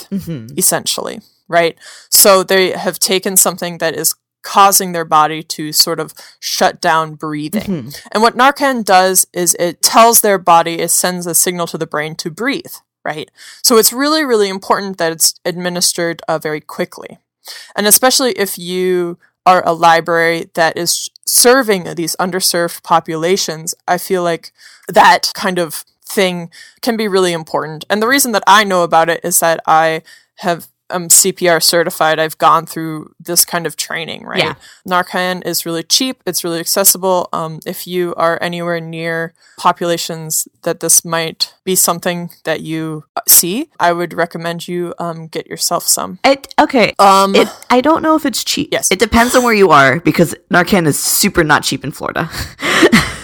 essentially, right? So they have taken something that is causing their body to sort of shut down breathing. And what Narcan does is it tells their body, it sends a signal to the brain to breathe, right? So it's really, really important that it's administered uh, very quickly. And especially if you are a library that is serving these underserved populations, I feel like that kind of thing can be really important. And the reason that I know about it is that I have um, CPR certified. I've gone through this kind of training, right? Yeah. Narcan is really cheap. It's really accessible. Um, if you are anywhere near populations that this might be something that you uh, see, I would recommend you um, get yourself some. It, okay. Um, It, I don't know if it's cheap. Yes. It depends on where you are because Narcan is super not cheap in Florida.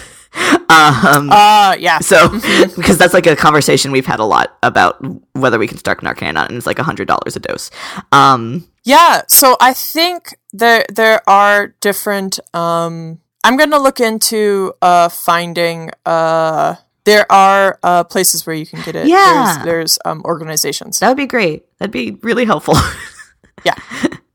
um, uh, yeah. so, because that's like a conversation we've had a lot about whether we can start Narcan or not, and it's like $100 a dose. Um, Yeah, so I think there there are different um I'm going to look into uh finding uh there are uh places where you can get it. Yeah. There's there's um organizations. that would be great. That'd be really helpful. yeah.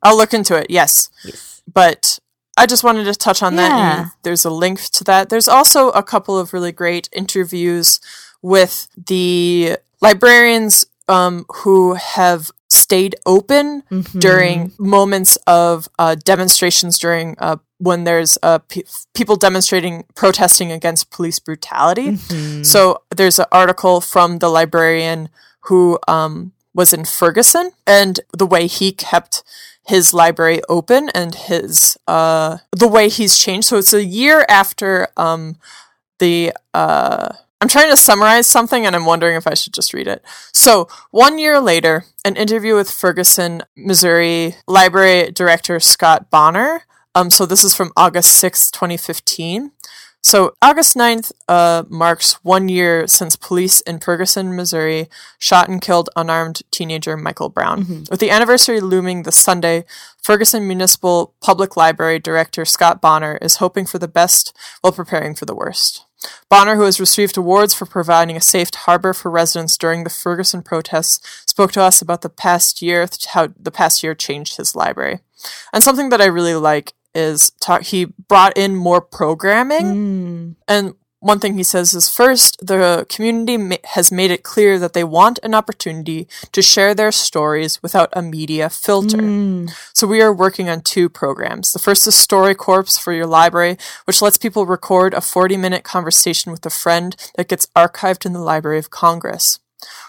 I'll look into it. Yes. yes. But I just wanted to touch on that. And there's a link to that. There's also a couple of really great interviews with the librarians um, who have stayed open during moments of uh, demonstrations during uh, when there's uh, pe- people demonstrating protesting against police brutality. So there's an article from the librarian who um, was in Ferguson and the way he kept his library open and his uh, the way he's changed. So it's a year after um, the uh, I'm trying to summarize something and I'm wondering if I should just read it. So, one year later, an interview with Ferguson, Missouri Library Director Scott Bonner. Um, so, this is from August 6, 2015. So, August 9th uh, marks one year since police in Ferguson, Missouri shot and killed unarmed teenager Michael Brown. With the anniversary looming this Sunday, Ferguson Municipal Public Library Director Scott Bonner is hoping for the best while preparing for the worst. Bonner, who has received awards for providing a safe harbor for residents during the Ferguson protests, spoke to us about the past year, how the past year changed his library. And something that I really like is ta- he brought in more programming. Mm. And one thing he says is first, the community ma- has made it clear that they want an opportunity to share their stories without a media filter. Mm. So we are working on two programs. The first is StoryCorps for your library, which lets people record a 40 minute conversation with a friend that gets archived in the Library of Congress.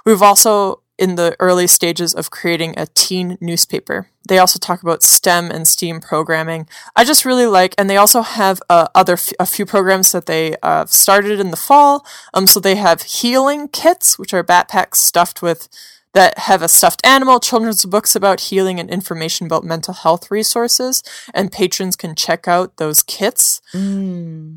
We've also in the early stages of creating a teen newspaper. They also talk about STEM and STEAM programming. I just really like, and they also have uh, other f- a few programs that they uh, started in the fall. Um, so they have healing kits, which are backpacks stuffed with that have a stuffed animal, children's books about healing, and information about mental health resources. And patrons can check out those kits.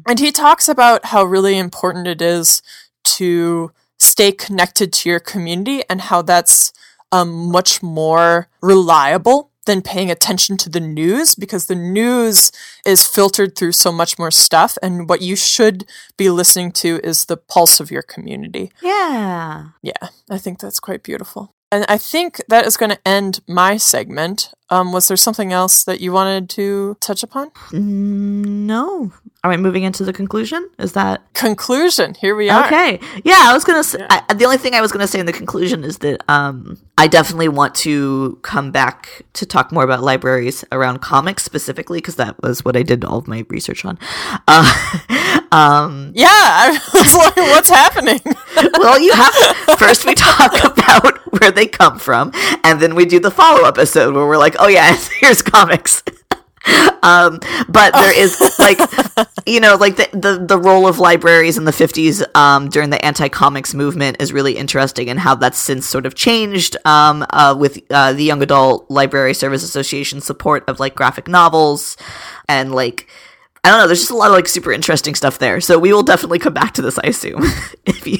And he talks about how really important it is to stay connected to your community and how that's um, much more reliable than paying attention to the news because the news is filtered through so much more stuff. And what you should be listening to is the pulse of your community. Yeah. Yeah, I think that's quite beautiful. And I think that is going to end my segment. Um, was there something else that you wanted to touch upon? Mm, No. Are we moving into the conclusion? Is that Conclusion. Here we are. okay? Yeah, I was gonna. Say, I, the only thing I was gonna say in the conclusion is that um, I definitely want to come back to talk more about libraries around comics specifically because that was what I did all of my research on. Uh, um, Yeah, I was like, what's happening? well, you have first we talk about where they come from, and then we do the follow up episode where we're like, oh yeah, here's comics. um, but there is like, you know, like the, the, the role of libraries in the 50s um, during the anti comics movement is really interesting and how that's since sort of changed um, uh, with uh, the Young Adult Library Service Association support of like graphic novels and like. I don't know. There's just a lot of like super interesting stuff there. So we will definitely come back to this, I assume. if you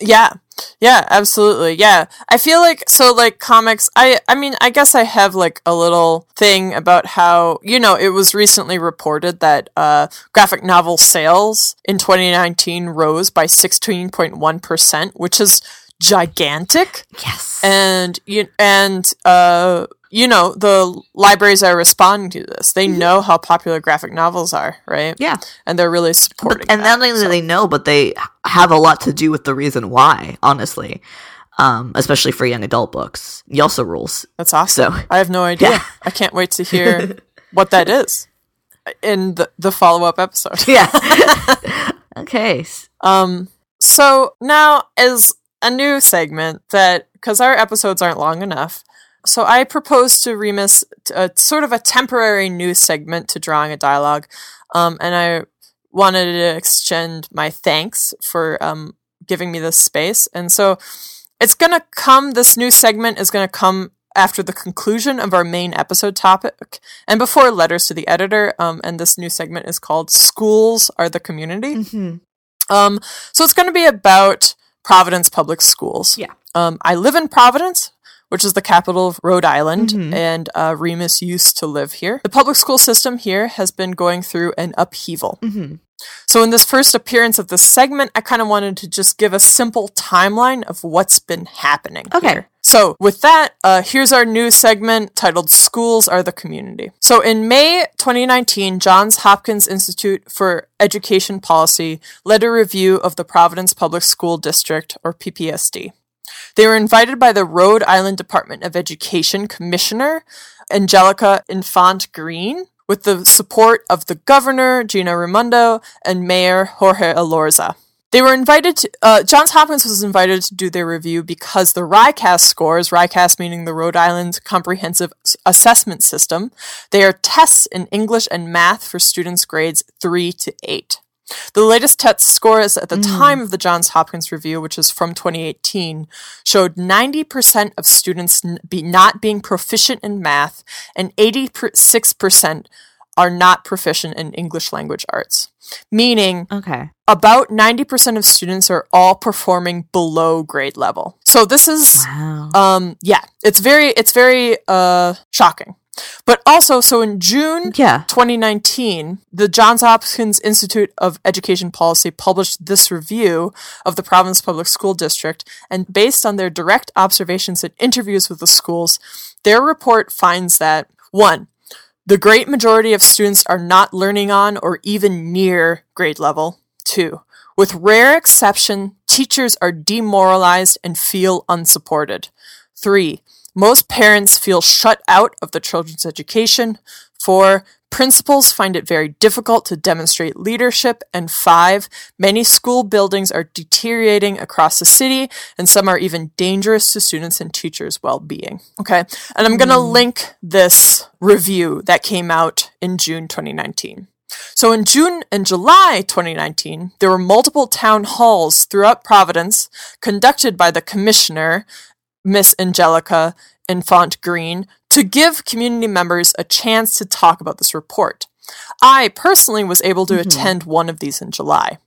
yeah. Yeah, absolutely. Yeah. I feel like so like comics I I mean, I guess I have like a little thing about how, you know, it was recently reported that uh graphic novel sales in 2019 rose by 16.1%, which is gigantic. Yes. And you and uh you know, the libraries are responding to this. They mm-hmm. know how popular graphic novels are, right? Yeah. And they're really supporting but, And that, not only so. they know, but they have a lot to do with the reason why, honestly. Um, especially for young adult books. YALSA rules. That's awesome. So, I have no idea. Yeah. I can't wait to hear what that is in the, the follow up episode. yeah. okay. Um, so now is a new segment that, because our episodes aren't long enough, so I proposed to Remus a, sort of a temporary news segment to drawing a dialogue, um, and I wanted to extend my thanks for um, giving me this space. And so it's gonna come. This new segment is gonna come after the conclusion of our main episode topic and before letters to the editor. Um, and this new segment is called "Schools Are the Community." Mm-hmm. Um, so it's going to be about Providence Public Schools. Yeah. Um, I live in Providence, which is the capital of Rhode Island, mm-hmm. and uh, Remus used to live here. The public school system here has been going through an upheaval. Mm-hmm. So, in this first appearance of this segment, I kind of wanted to just give a simple timeline of what's been happening. Okay. Here. So, with that, uh, here's our new segment titled Schools Are the Community. So, in May 2019, Johns Hopkins Institute for Education Policy led a review of the Providence Public School District, or PPSD. They were invited by the Rhode Island Department of Education Commissioner, Angelica Infante Green, with the support of the governor, Gina Raimondo, and Mayor Jorge Elorza. They were invited to, uh, Johns Hopkins was invited to do their review because the RICAS scores, RICAS meaning the Rhode Island Comprehensive Assessment System, they are tests in English and math for students grades 3 to 8. The latest test scores at the mm. time of the Johns Hopkins review, which is from 2018, showed 90% of students be not being proficient in math and 86% are not proficient in English language arts. Meaning, okay. about 90% of students are all performing below grade level. So this is wow. um yeah, it's very it's very uh shocking. But also, so in June yeah. 2019, the Johns Hopkins Institute of Education Policy published this review of the Providence Public School District, and based on their direct observations and interviews with the schools, their report finds that one, the great majority of students are not learning on or even near grade level. Two, with rare exception, teachers are demoralized and feel unsupported. Three, most parents feel shut out of the children's education. Four, principals find it very difficult to demonstrate leadership. And five, many school buildings are deteriorating across the city, and some are even dangerous to students and teachers' well being. Okay, and I'm going to mm. link this review that came out in June 2019. So in June and July 2019, there were multiple town halls throughout Providence conducted by the commissioner Miss Angelica Infante Green to give community members a chance to talk about this report. I personally was able to mm-hmm. attend one of these in July.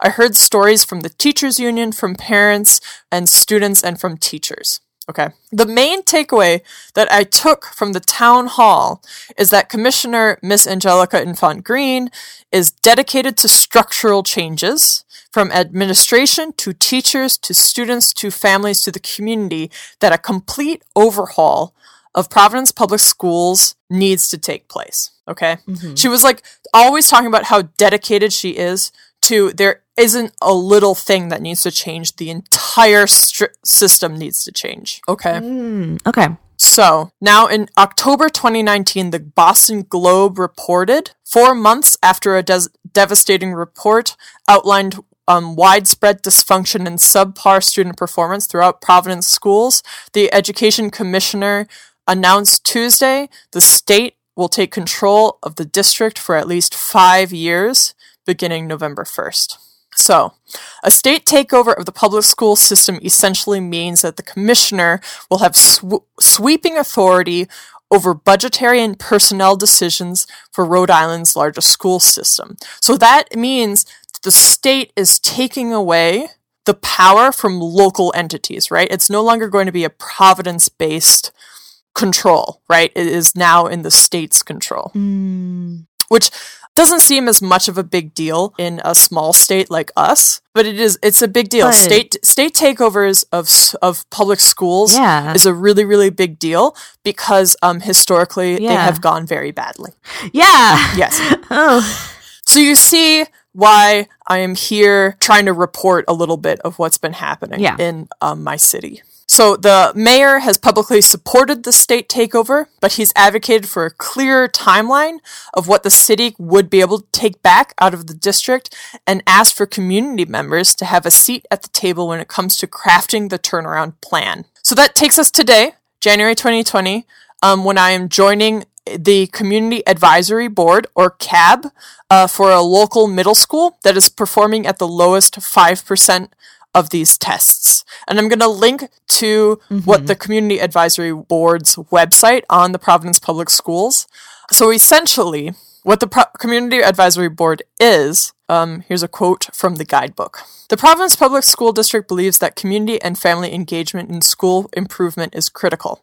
I heard stories from the teachers union, from parents and students, and from teachers. Okay. The main takeaway that I took from the town hall is that Commissioner Miss Angelica Infante Green is dedicated to structural changes from administration to teachers to students to families to the community that a complete overhaul of Providence Public Schools needs to take place. Okay. Mm-hmm. She was like always talking about how dedicated she is to there isn't a little thing that needs to change. The entire stri- system needs to change. Okay. Mm, okay. So now in October 2019, the Boston Globe reported four months after a des- devastating report outlined um, widespread dysfunction and subpar student performance throughout Providence schools, the education commissioner announced Tuesday the state will take control of the district for at least five years, beginning November 1st. So, a state takeover of the public school system essentially means that the commissioner will have sw- sweeping authority over budgetary and personnel decisions for Rhode Island's largest school system. So that means the state is taking away the power from local entities, right? It's no longer going to be a providence based control, right? It is now in the state's control. Mm. Which doesn't seem as much of a big deal in a small state like us, but it is it's a big deal. But- state state takeovers of of public schools Yeah. is a really really big deal because um historically they have gone very badly. Yeah. Yes. Oh. So you see why I am here trying to report a little bit of what's been happening Yeah. in um, my city. So the mayor has publicly supported the state takeover, but he's advocated for a clearer timeline of what the city would be able to take back out of the district and asked for community members to have a seat at the table when it comes to crafting the turnaround plan. So that takes us today, January 2020, um, when I am joining the Community Advisory Board, or CAB, uh, for a local middle school that is performing at the lowest 5% of these tests. And I'm going to link to what the Community Advisory Board's website on the Providence Public Schools. So essentially, what the Pro- Community Advisory Board is, um, here's a quote from the guidebook. The Providence Public School District believes that community and family engagement in school improvement is critical.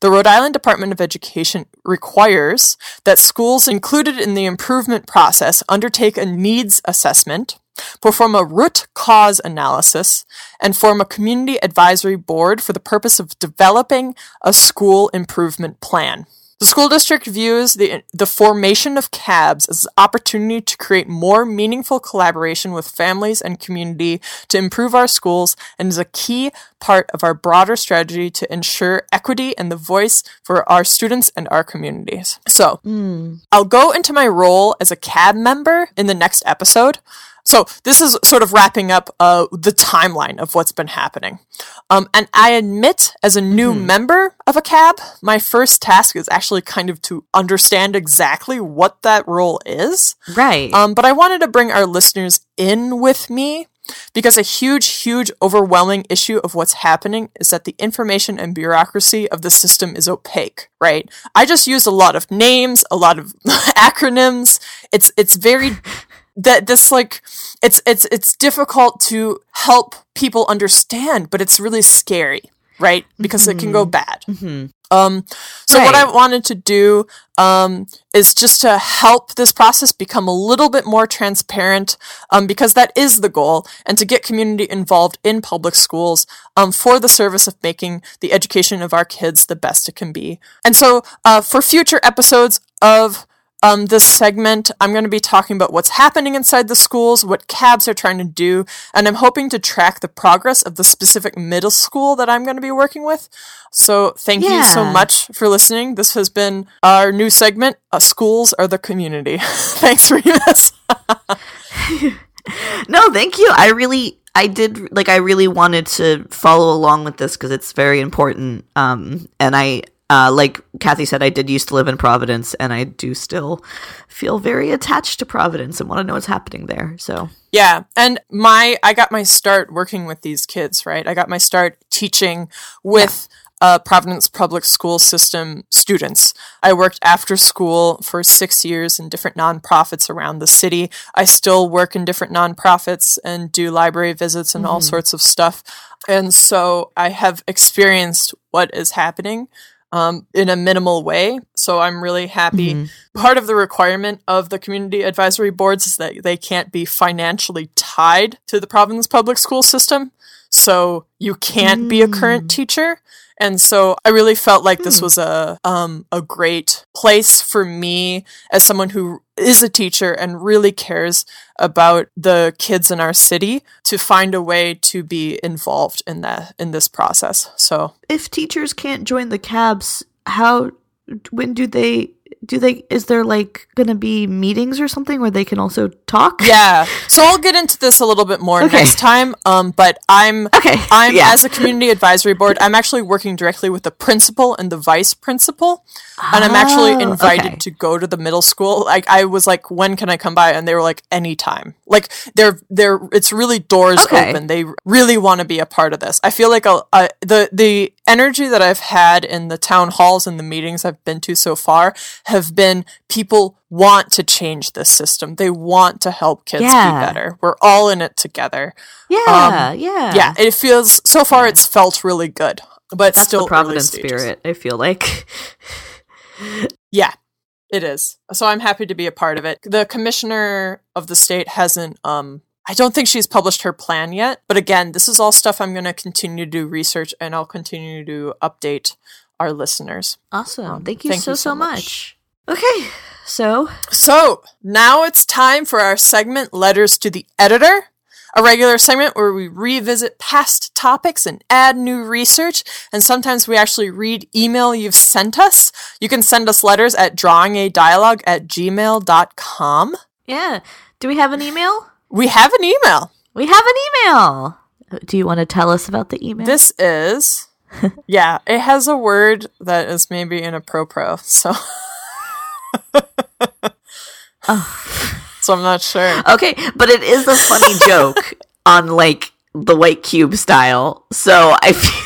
The Rhode Island Department of Education requires that schools included in the improvement process undertake a needs assessment, perform a root cause analysis, and form a community advisory board for the purpose of developing a school improvement plan. The school district views the, the formation of CABs as an opportunity to create more meaningful collaboration with families and community to improve our schools and is a key part of our broader strategy to ensure equity and the voice for our students and our communities. So, hmm. I'll go into my role as a CAB member in the next episode. So this is sort of wrapping up uh, the timeline of what's been happening. Um, and I admit, as a new member of a cab, my first task is actually kind of to understand exactly what that role is. Right. Um, but I wanted to bring our listeners in with me because a huge, huge, overwhelming issue of what's happening is that the information and bureaucracy of the system is opaque, right? I just use a lot of names, a lot of acronyms. It's it's very that this like it's it's it's difficult to help people understand, but it's really scary, right? Because it can go bad. Um, so what I wanted to do um, is just to help this process become a little bit more transparent, um, because that is the goal, and to get community involved in public schools um, for the service of making the education of our kids the best it can be. And so, uh, for future episodes of um, this segment, I'm going to be talking about what's happening inside the schools, what cabs are trying to do, and I'm hoping to track the progress of the specific middle school that I'm going to be working with. So thank you so much for listening. This has been our new segment, uh, Schools Are the Community. Thanks, Remus. No, thank you. I really, I did like, I really wanted to follow along with this because it's very important. Um, and I, uh, like Kathy said, I did used to live in Providence, and I do still feel very attached to Providence and want to know what's happening there. So, Yeah, and my I got my start working with these kids, right? I got my start teaching with uh, Providence Public School System students. I worked after school for six years in different nonprofits around the city. I still work in different nonprofits and do library visits and all sorts of stuff. And so I have experienced what is happening um, in a minimal way. So I'm really happy. Part of the requirement of the community advisory boards is that they can't be financially tied to the Providence public school system. So you can't be a current teacher. And so I really felt like this was a um, a great place for me as someone who is a teacher and really cares about the kids in our city to find a way to be involved in that in this process. So if teachers can't join the cabs, how, when do they do they is there like gonna be meetings or something where they can also talk? Yeah. So I'll get into this a little bit more Okay. next time. Um, but I'm Okay, I'm yeah. as a community advisory board, I'm actually working directly with the principal and the vice principal. And I'm actually Oh, invited okay. to go to the middle school. Like I was like, when can I come by? And they were like, anytime. Like they're they're it's really doors Okay. open. They really want to be a part of this. I feel like a, a, the the energy that I've had in the town halls and the meetings I've been to so far have been people want to change this system. They want to help kids Yeah. be better. We're all in it together. Yeah, yeah. um, Yeah, it feels so far. It's felt really good, but That's still the Providence spirit, I feel like. Yeah, it is. So I'm happy to be a part of it. The commissioner of the state hasn't. Um, I don't think she's published her plan yet. But again, this is all stuff I'm going to continue to do research, and I'll continue to update our listeners. Awesome. Um, thank you thank so you so so much. Okay. So, So now it's time for our segment, Letters to the Editor, a regular segment where we revisit past topics and add new research. And sometimes we actually read email you've sent us. You can send us letters at drawingadialogue at gmail.com. yeah. Do we have an email? We have an email. We have an email. Do you want to tell us about the email? This is, yeah, it has a word that is maybe inappropriate. So, so I'm not sure. Okay, but it is a funny joke on like the white cube style. So I feel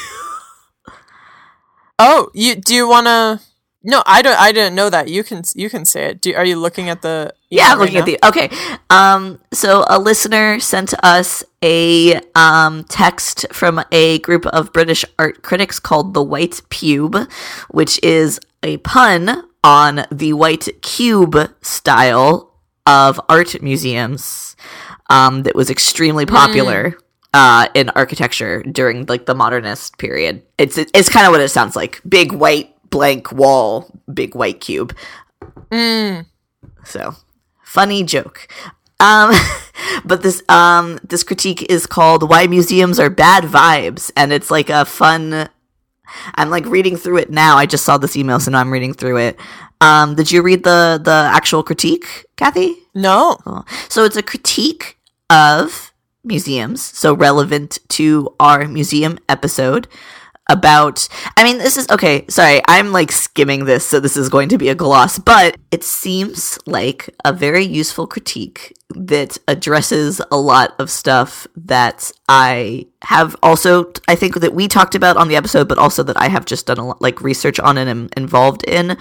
Oh, you do you want to? No, I don't. I didn't know that. You can you can say it. Do, are you looking at the? yeah, I'm looking right at the okay. Um, so a listener sent us a um text from a group of British art critics called the White Pube, which is a pun on the white cube style of art museums. Um, that was extremely popular. Uh, in architecture during like the modernist period, it's it's kind of what it sounds like: big white blank wall, big white cube. Mm. So funny joke. Um, but this um this critique is called "Why Museums Are Bad Vibes," and it's like a fun. I'm like reading through it now. I just saw this email, so now I'm reading through it. Um, did you read the the actual critique, Cathy? No. Cool. So it's a critique of museums, so relevant to our museum episode about I mean this is okay, sorry, I'm like skimming this so this is going to be a gloss, but it seems like a very useful critique that addresses a lot of stuff that I have also I think that we talked about on the episode but also that I have just done a lot like research on and am involved in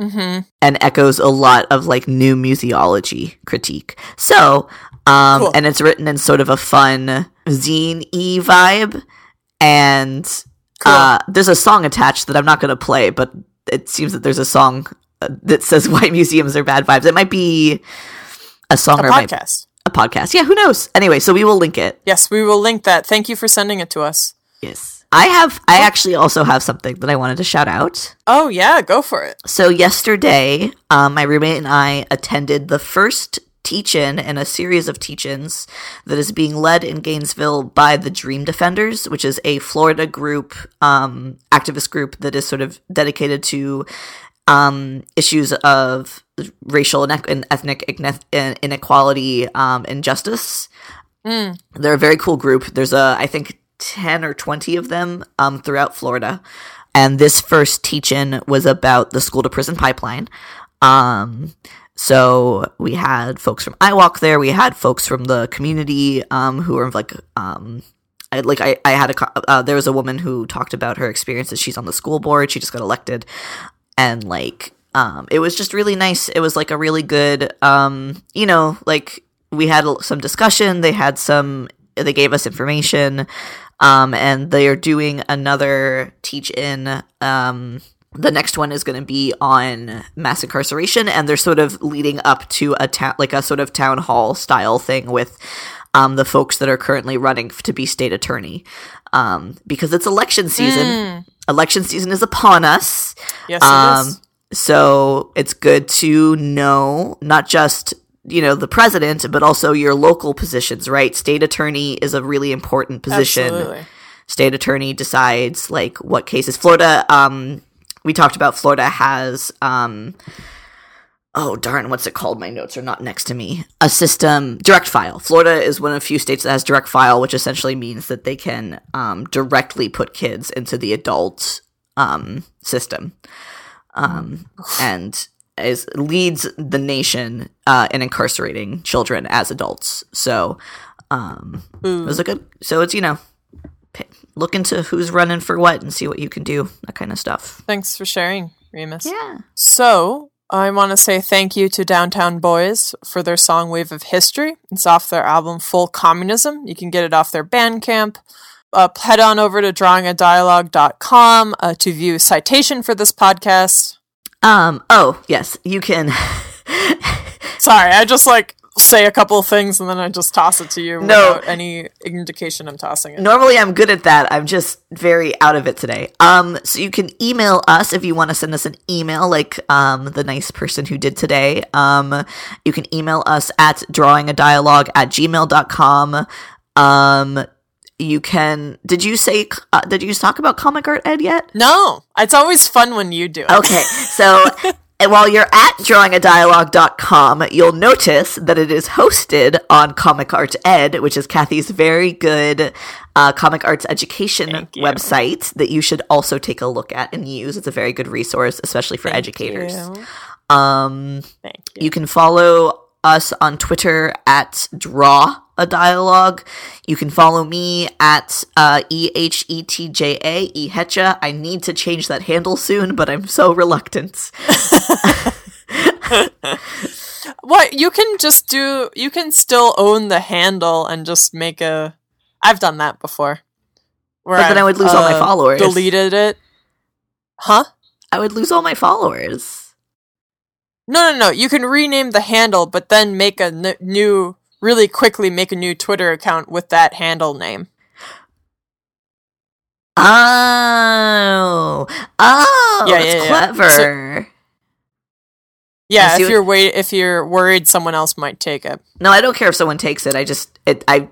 Mm-hmm. and echoes a lot of like new museology critique. So, um, Cool. and it's written in sort of a fun zine e vibe, and Cool. uh, there's a song attached that I'm not going to play, but it seems that there's a song uh, that says "Why Museums Are Bad Vibes." It might be a song A or podcast. a podcast. Yeah, who knows? Anyway, so we will link it. Yes, we will link that. Thank you for sending it to us. Yes. I have. I actually also have something that I wanted to shout out. Oh yeah, go for it. So yesterday, um, my roommate and I attended the first teach-in and a series of teach-ins that is being led in Gainesville by the Dream Defenders, which is a Florida group, um, activist group that is sort of dedicated to um, issues of racial and, ethnic ine- inequality um, and justice. Mm. They're a very cool group. There's a, I think, 10 or 20 of them um, throughout Florida. And this first teach in was about the school to prison pipeline. Um, so we had folks from iWalk there. We had folks from the community um, who were like, um, I, like I, I had a, uh, there was a woman who talked about her experiences. She's on the school board. She just got elected. And like, um, it was just really nice. It was like a really good, um, you know, like we had some discussion. They had some, they gave us information. Um, and they are doing another teach in. Um, the next one is going to be on mass incarceration, and they're sort of leading up to a town, like a sort of town hall style thing with um, the folks that are currently running f- to be state attorney, um, because it's election season. Mm. Election season is upon us. Yes, it Um, is. so it's good to know not just you know the president, but also your local positions. Right, state attorney is a really important position. Absolutely. State attorney decides like what cases. Florida, um, we talked about. Florida has um, oh darn, what's it called? My notes are not next to me. A system direct file. Florida is one of the few states that has direct file, which essentially means that they can um, directly put kids into the adult um, system, um, and is leads the nation uh, in incarcerating children as adults. So um, it was a good. So it's you know. Look into who's running for what and see what you can do, that kind of stuff. Thanks for sharing, Remus. Yeah. So, I want to say thank you to Downtown Boys for their song Wave of History. It's off their album Full Communism. You can get it off their Bandcamp. Uh, head on over to drawingadialogue.com uh, to view citation for this podcast. Um. Oh, yes. You can. Sorry, I just like say a couple of things and then I just toss it to you No. without any indication I'm tossing it. Normally, I'm good at that. I'm just very out of it today. Um. So you can email us if you want to send us an email, like um the nice person who did today. Um. You can email us at drawingadialogue at gmail.com. Um. You can. Did you say? Uh, did you talk about comic art ed yet? No, it's always fun when you do it. Okay, so and while you're at drawingadialogue.com, you'll notice that it is hosted on Comic Art Ed, which is Cathy's very good uh, comic arts education website that you should also take a look at and use. It's a very good resource, especially for Thank educators. you. Um, Thank you. you can follow us on Twitter at Draw a Dialogue. You can follow me at uh, E H E T J A E Hetcha. I need to change that handle soon, but I'm so reluctant. What you can just do? You can still own the handle and just make a. I've done that before. Where But then I I've, would lose all my uh, followers. Deleted it. Huh? I would lose all my followers. No, no, no. You can rename the handle, but then make a n- new, really quickly make a new Twitter account with that handle name. Oh, oh, Yeah, that's yeah, yeah. clever. Yeah, I see if what- you're wait, if you're worried someone else might take it. No, I don't care if someone takes it. I just it I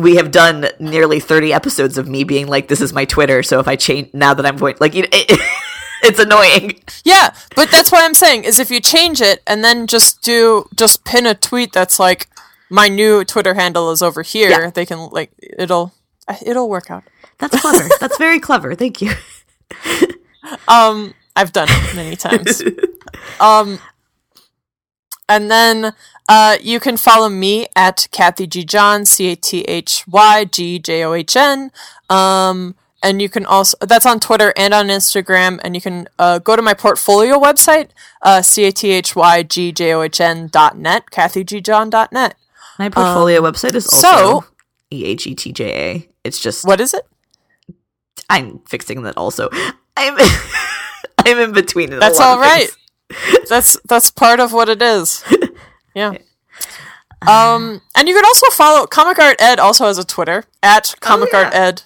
we have done nearly 30 episodes of me being like this is my Twitter, so if I change now that I'm going like you it, it's annoying. Yeah, but that's what I'm saying is if you change it and then just do just pin a tweet that's like my new Twitter handle is over here, Yeah. they can like it'll it'll work out. That's clever. That's very clever. Thank you. Um, I've done it many times. Um, and then uh, you can follow me at Cathy G John, C A T H Y G J O H N. Um, and you can also that's on Twitter and on Instagram. And you can uh, go to my portfolio website, uh, C A T H Y G J O H N dot net, CathyGJohn dot net. My portfolio website is also so- E H E T J A. It's just What is it? I'm fixing that also. I'm I'm in between That's all right. That's that's part of what it is. Yeah. Um, and you can also follow Comic Art Ed. Also has a Twitter at Comic Art yeah. Ed.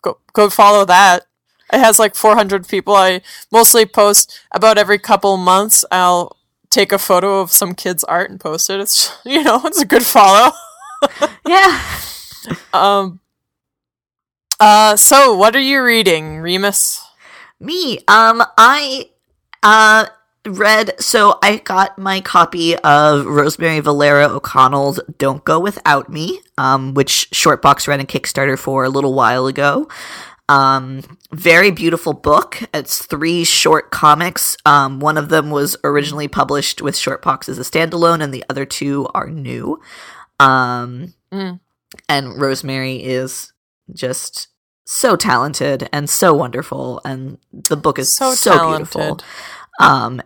Go go follow that. It has like 400 people. I mostly post about every couple months. I'll take a photo of some kid's art and post it. It's you know it's a good follow. Yeah. Um. Uh. So what are you reading, Remus? Me. Um I uh read so I got my copy of Rosemary Valero-O'Connell's Don't Go Without Me, um, which Shortbox ran a Kickstarter for a little while ago. Um, very beautiful book. It's three short comics. Um, one of them was originally published with Shortbox as a standalone, and the other two are new. Um, Mm. and Rosemary is just so talented and so wonderful, and the book is So so, beautiful. Um,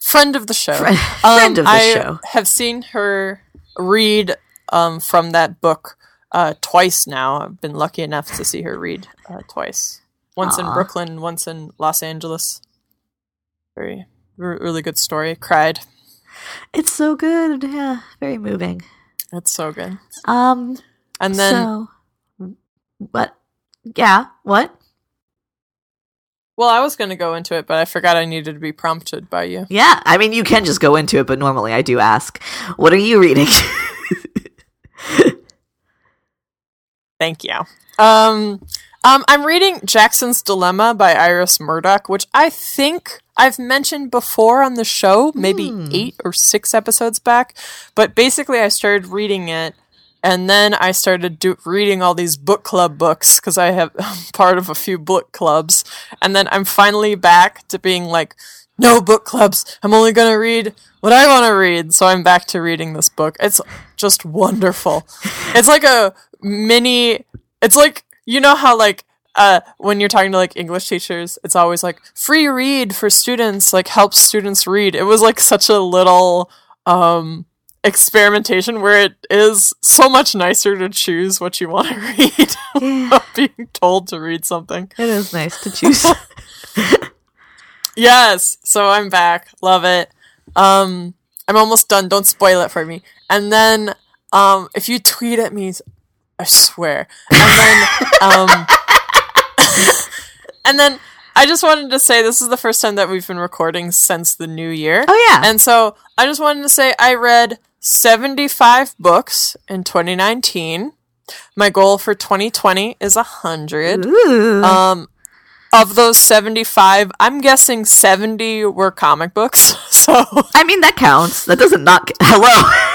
Friend of the show. friend, Um, friend of the I show. have seen her read um, from that book uh, twice now. I've been lucky enough to see her read uh, twice. Once in Brooklyn, once in Los Angeles. Very, re- really good story. Cried. It's so good. Yeah, very moving. It's so good. Um, And then so what? Yeah, what? Well, I was going to go into it, but I forgot I needed to be prompted by you. Yeah, I mean, you can just go into it, but normally I do ask, what are you reading? Thank you. Um, Um, I'm reading Jackson's Dilemma by Iris Murdoch, which I think I've mentioned before on the show, maybe eight or six episodes back. But basically, I started reading it, and then I started do- reading all these book club books because I have I'm part of a few book clubs, and then I'm finally back to being like, no book clubs. I'm only gonna read what I want to read. So I'm back to reading this book. It's just wonderful. It's like a mini. It's like you know how like uh when you're talking to like English teachers, it's always like free read for students, like helps students read. It was like such a little um experimentation where it is so much nicer to choose what you want to read Yeah. being told to read something. It is nice to choose. Yes, so I'm back. Love it. Um, I'm almost done. Don't spoil it for me. And then, um, if you tweet at me, I swear. And then, um, and then I just wanted to say this is the first time that we've been recording since the new year. oh yeah. And so I just wanted to say I read 75 books in 2019. My goal for 2020 is 100. Ooh. Um, of those 75, I'm guessing 70 were comic books. So I mean that counts. That doesn't not. Hello.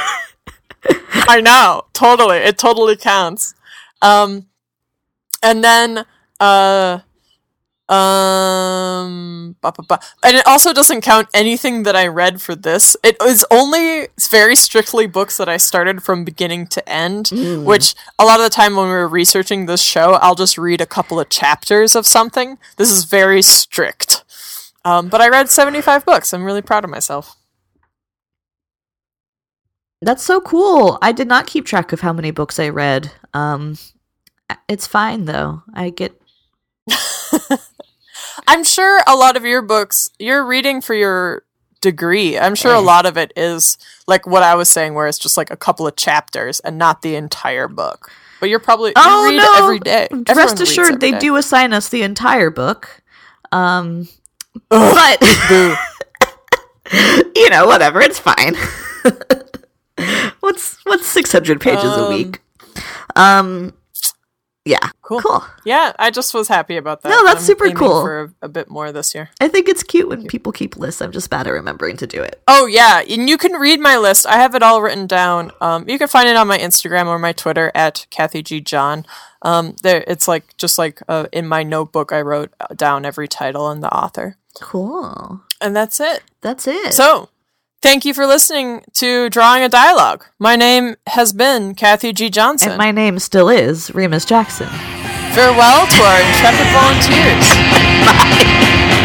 I know, totally. It totally counts. Um, and then, uh, um, ba, ba, ba. and it also doesn't count anything that I read for this. It is only very strictly books that I started from beginning to end, which a lot of the time when we were researching this show, I'll just read a couple of chapters of something. This is very strict. Um, but I read 75 books. I'm really proud of myself. That's so cool. I did not keep track of how many books I read. Um, it's fine though. I get. I'm sure a lot of your books you're reading for your degree. I'm sure a lot of it is like what I was saying, where it's just like a couple of chapters and not the entire book. But you're probably you Oh read no! every day. Everyone Rest assured, they day. do assign us the entire book. Um, Ugh, but you know, whatever. It's fine. what's what's six hundred pages a Um, week? Um, yeah, Cool. cool. Yeah, I just was happy about that. No, that's I'm super cool. For a, a bit more this year. I think it's cute when people keep lists. I'm just bad at remembering to do it. Oh yeah, and you can read my list. I have it all written down. Um, you can find it on my Instagram or my Twitter at Cathy G John. Um, there, it's like just like uh, in my notebook, I wrote down every title and the author, Cool. and that's it. That's it. So, thank you for listening to Drawing a Dialogue. My name has been Cathy G Johnson. and my name still is Remus Jackson. Farewell to our intrepid volunteers. Bye.